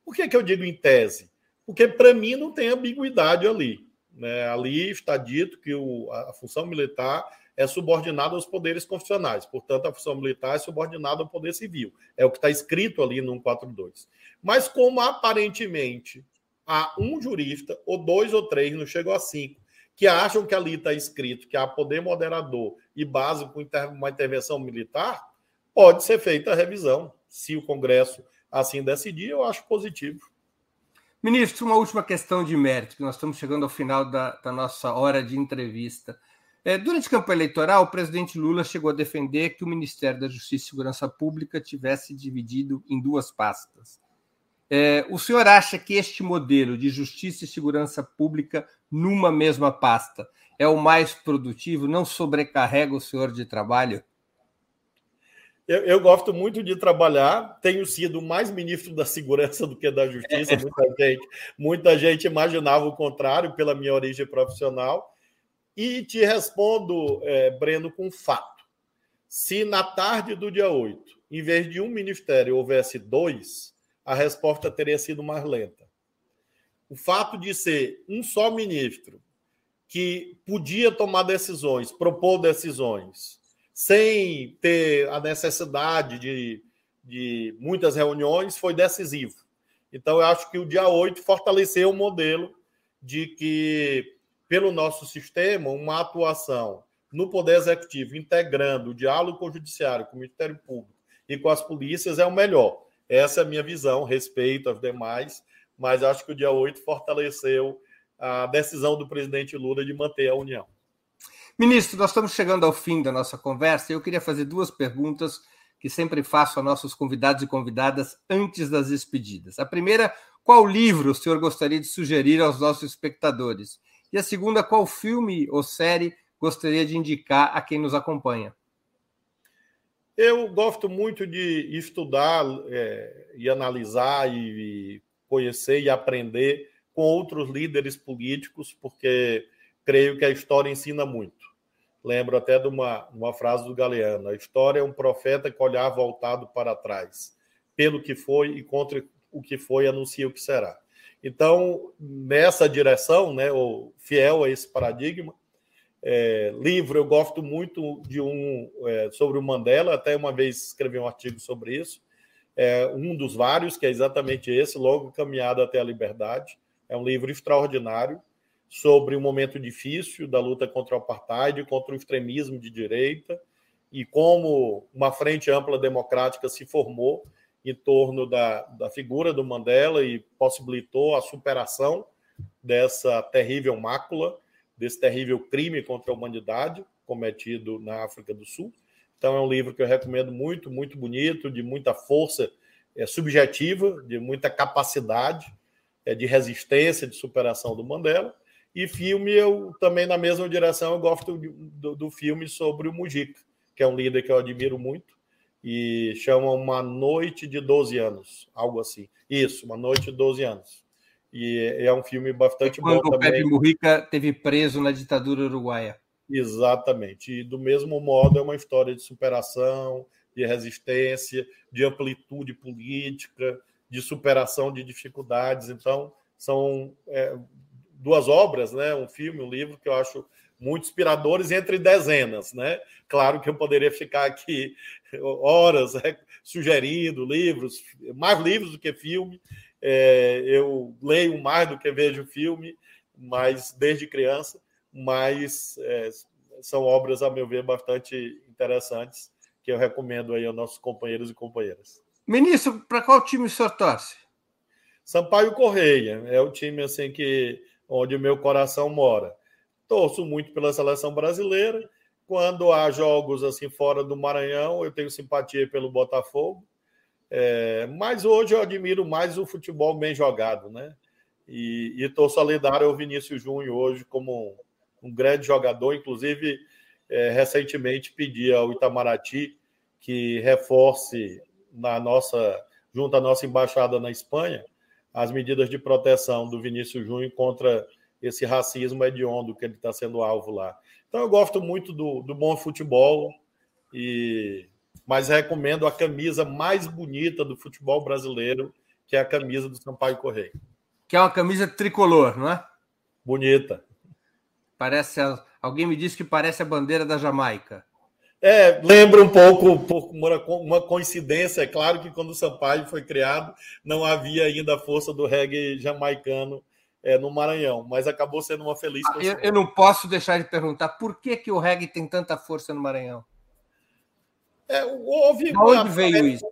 Por que, que eu digo em tese? Porque, para mim, não tem ambiguidade ali. Né? Ali está dito que o, a função militar é subordinada aos poderes constitucionais, portanto, a função militar é subordinada ao poder civil. É o que está escrito ali no 142. Mas, como aparentemente há um jurista, ou dois ou três, não chegou a cinco, que acham que ali está escrito que há poder moderador e base para uma intervenção militar, pode ser feita a revisão. Se o Congresso assim decidir, eu acho positivo. Ministro, uma última questão de mérito, que nós estamos chegando ao final da, da nossa hora de entrevista. É, durante a campanha eleitoral, o presidente Lula chegou a defender que o Ministério da Justiça e Segurança Pública tivesse dividido em duas pastas. É, o senhor acha que este modelo de justiça e segurança pública numa mesma pasta é o mais produtivo? Não sobrecarrega o senhor de trabalho? Eu, eu, gosto muito de trabalhar, tenho sido mais ministro da segurança do que da justiça. [laughs] Muita gente, muita gente imaginava o contrário pela minha origem profissional. E te respondo, é, Breno, com fato. Se na tarde do dia 8, em vez de um ministério, houvesse dois, a resposta teria sido mais lenta. O fato de ser um só ministro que podia tomar decisões, propor decisões, sem ter a necessidade de, de muitas reuniões, foi decisivo. Então, eu acho que o dia 8 fortaleceu o modelo de que, pelo nosso sistema, uma atuação no Poder Executivo, integrando o diálogo com o Judiciário, com o Ministério Público e com as polícias, é o melhor. Essa é a minha visão, respeito aos demais, mas acho que o dia 8 fortaleceu a decisão do presidente Lula de manter a união. Ministro, nós estamos chegando ao fim da nossa conversa e eu queria fazer duas perguntas que sempre faço a nossos convidados e convidadas antes das despedidas. A primeira, qual livro o senhor gostaria de sugerir aos nossos espectadores? E a segunda, qual filme ou série gostaria de indicar a quem nos acompanha? Eu gosto muito de estudar é, e analisar e conhecer e aprender com outros líderes políticos, porque creio que a história ensina muito. Lembro até de uma, uma frase do Galeano: a história é um profeta que olhar voltado para trás, pelo que foi e contra o que foi, anuncia o que será. Então, nessa direção, né, fiel a esse paradigma, é, livro, eu gosto muito de um é, sobre o Mandela, até uma vez escrevi um artigo sobre isso. É, um dos vários, que é exatamente esse, Logo Caminhada até a Liberdade. É um livro extraordinário sobre um momento difícil da luta contra o apartheid, contra o extremismo de direita e como uma frente ampla democrática se formou em torno da, da figura do Mandela e possibilitou a superação dessa terrível mácula desse terrível crime contra a humanidade cometido na África do Sul. Então, é um livro que eu recomendo muito, muito bonito, de muita força é, subjetiva, de muita capacidade é, de resistência, de superação do Mandela. E filme, eu também, na mesma direção, eu gosto do, do filme sobre o Mujica, que é um líder que eu admiro muito, e chama Uma Noite de 12 Anos, algo assim. Isso, Uma Noite de 12 Anos. E é um filme bastante bom também. o Pepe Mujica teve preso na ditadura uruguaia. Exatamente. E do mesmo modo é uma história de superação, de resistência, de amplitude política, de superação de dificuldades. Então, são é, duas obras, né? um filme, um livro que eu acho muito inspiradores entre dezenas, né? Claro que eu poderia ficar aqui horas é, sugerindo livros, mais livros do que filme, é, eu leio mais do que vejo filme, mas desde criança, mas é, são obras, a meu ver, bastante interessantes que eu recomendo aí aos nossos companheiros e companheiras. Ministro, para qual time o senhor torce? Sampaio Correia é o time assim que onde o meu coração mora. Torço muito pela seleção brasileira. Quando há jogos assim fora do Maranhão, eu tenho simpatia pelo Botafogo. É, mas hoje eu admiro mais o futebol bem jogado, né? E estou solidário ao Vinícius Júnior hoje como um, grande jogador. Inclusive, é, recentemente pedi ao Itamaraty que reforce na nossa, junto à nossa embaixada na Espanha, as medidas de proteção do Vinícius Júnior contra esse racismo hediondo que ele está sendo alvo lá. Então eu gosto muito do, do bom futebol, e mas recomendo a camisa mais bonita do futebol brasileiro, que é a camisa do Sampaio Correia. Que é uma camisa tricolor, não é? Bonita. Parece. A... Alguém me disse que parece a bandeira da Jamaica. É, lembra um pouco, por uma coincidência. É claro que quando o Sampaio foi criado, não havia ainda a força do reggae jamaicano é, no Maranhão, mas acabou sendo uma feliz ah, eu, eu, não posso deixar de perguntar por que, que o reggae tem tanta força no Maranhão? É, houve. De onde veio isso?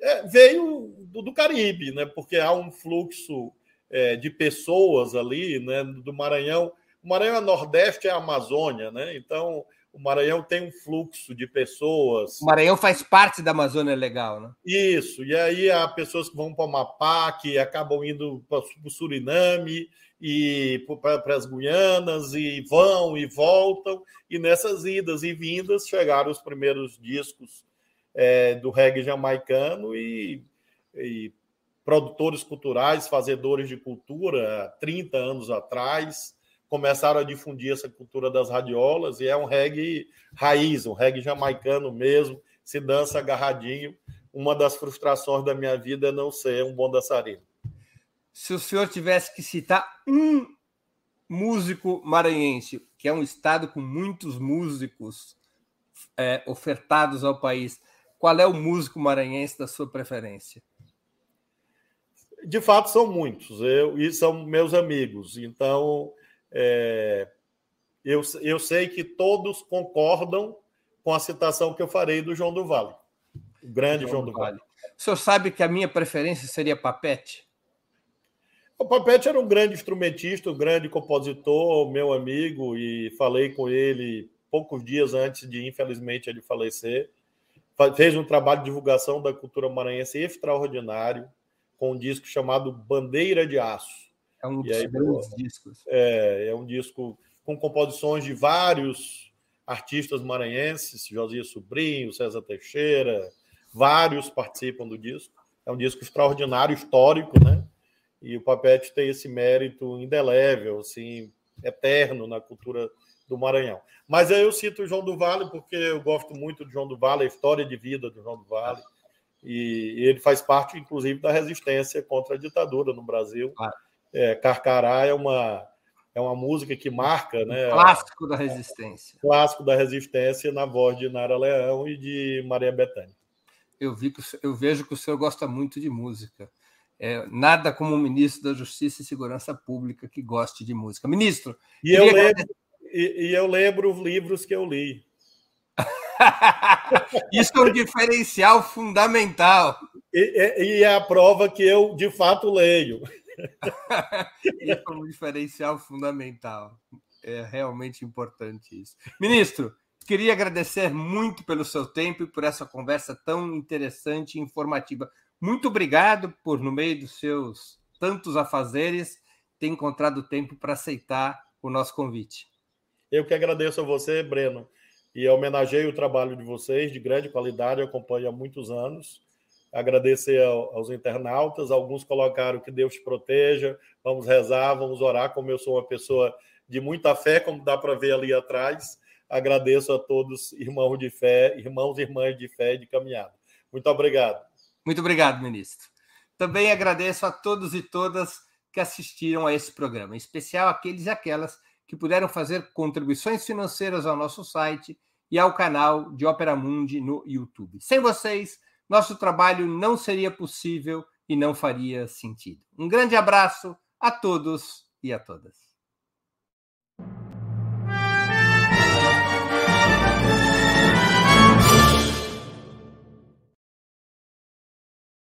É, veio do, do, Caribe, né? Porque há um fluxo é, de pessoas ali, né? Do Maranhão. O Maranhão é Nordeste, é a Amazônia, né? Então o Maranhão tem um fluxo de pessoas. O Maranhão faz parte da Amazônia Legal, né? Isso, e aí há pessoas que vão para o Amapá, que acabam indo para o Suriname e para as Guianas, e vão e voltam, e nessas idas e vindas chegaram os primeiros discos é, do reggae jamaicano e, e produtores culturais, fazedores de cultura, 30 anos atrás começaram a difundir essa cultura das radiolas e é um reggae raiz, um reggae jamaicano mesmo, se dança agarradinho. Uma das frustrações da minha vida é não ser um bom dançarino. Se o senhor tivesse que citar um músico maranhense, que é um estado com muitos músicos é, ofertados ao país, qual é o músico maranhense da sua preferência? De fato, são muitos, eu, e são meus amigos. Então, é, eu, eu sei que todos concordam com a citação que eu farei do João do Vale, o grande João, João do vale. vale. O senhor sabe que a minha preferência seria Papete? O Papete era um grande instrumentista, um grande compositor, meu amigo, e falei com ele poucos dias antes de, infelizmente, ele falecer. Fez um trabalho de divulgação da cultura maranhense extraordinário, com um disco chamado Bandeira de Aço. É um dos aí, grandes pô, discos. É, é um disco com composições de vários artistas maranhenses, Josias Sobrinho, César Teixeira, vários participam do disco. É um disco extraordinário, histórico, né? E o Papete tem esse mérito indelével, assim, eterno na cultura do Maranhão. Mas aí eu cito o João do Vale porque eu gosto muito do João do Vale, a história de vida do João do Vale. E ele faz parte, inclusive, da resistência contra a ditadura no Brasil. Claro é, Carcará é uma, é uma música que marca. Né, clássico da resistência. Clássico da resistência na voz de Nara Leão e de Maria Bethânia. Eu, vi que, eu vejo que o senhor gosta muito de música. É, nada como um ministro da Justiça e Segurança Pública que goste de música. Ministro. E eu, lembro, e, e eu lembro os livros que eu li. [laughs] Isso é um diferencial fundamental. E, e, é a prova que eu, de fato, leio. Isso é um diferencial fundamental. É realmente importante isso. Ministro, queria agradecer muito pelo seu tempo e por essa conversa tão interessante e informativa. Muito obrigado por, no meio dos seus tantos afazeres, ter encontrado tempo para aceitar o nosso convite. Eu que agradeço a você, Breno, e homenageio o trabalho de vocês, de grande qualidade, acompanho há muitos anos agradecer aos internautas. Alguns colocaram que Deus te proteja, vamos rezar, vamos orar. Como eu sou uma pessoa de muita fé, como dá para ver ali atrás, agradeço a todos, irmãos de fé, irmãos e irmãs de fé e de caminhada. Muito obrigado. Muito obrigado, ministro. Também agradeço a todos e todas que assistiram a esse programa, em especial aqueles e aquelas que puderam fazer contribuições financeiras ao nosso site e ao canal de Opera Mundi no YouTube. Sem vocês, nosso trabalho não seria possível e não faria sentido. Um grande abraço a todos e a todas.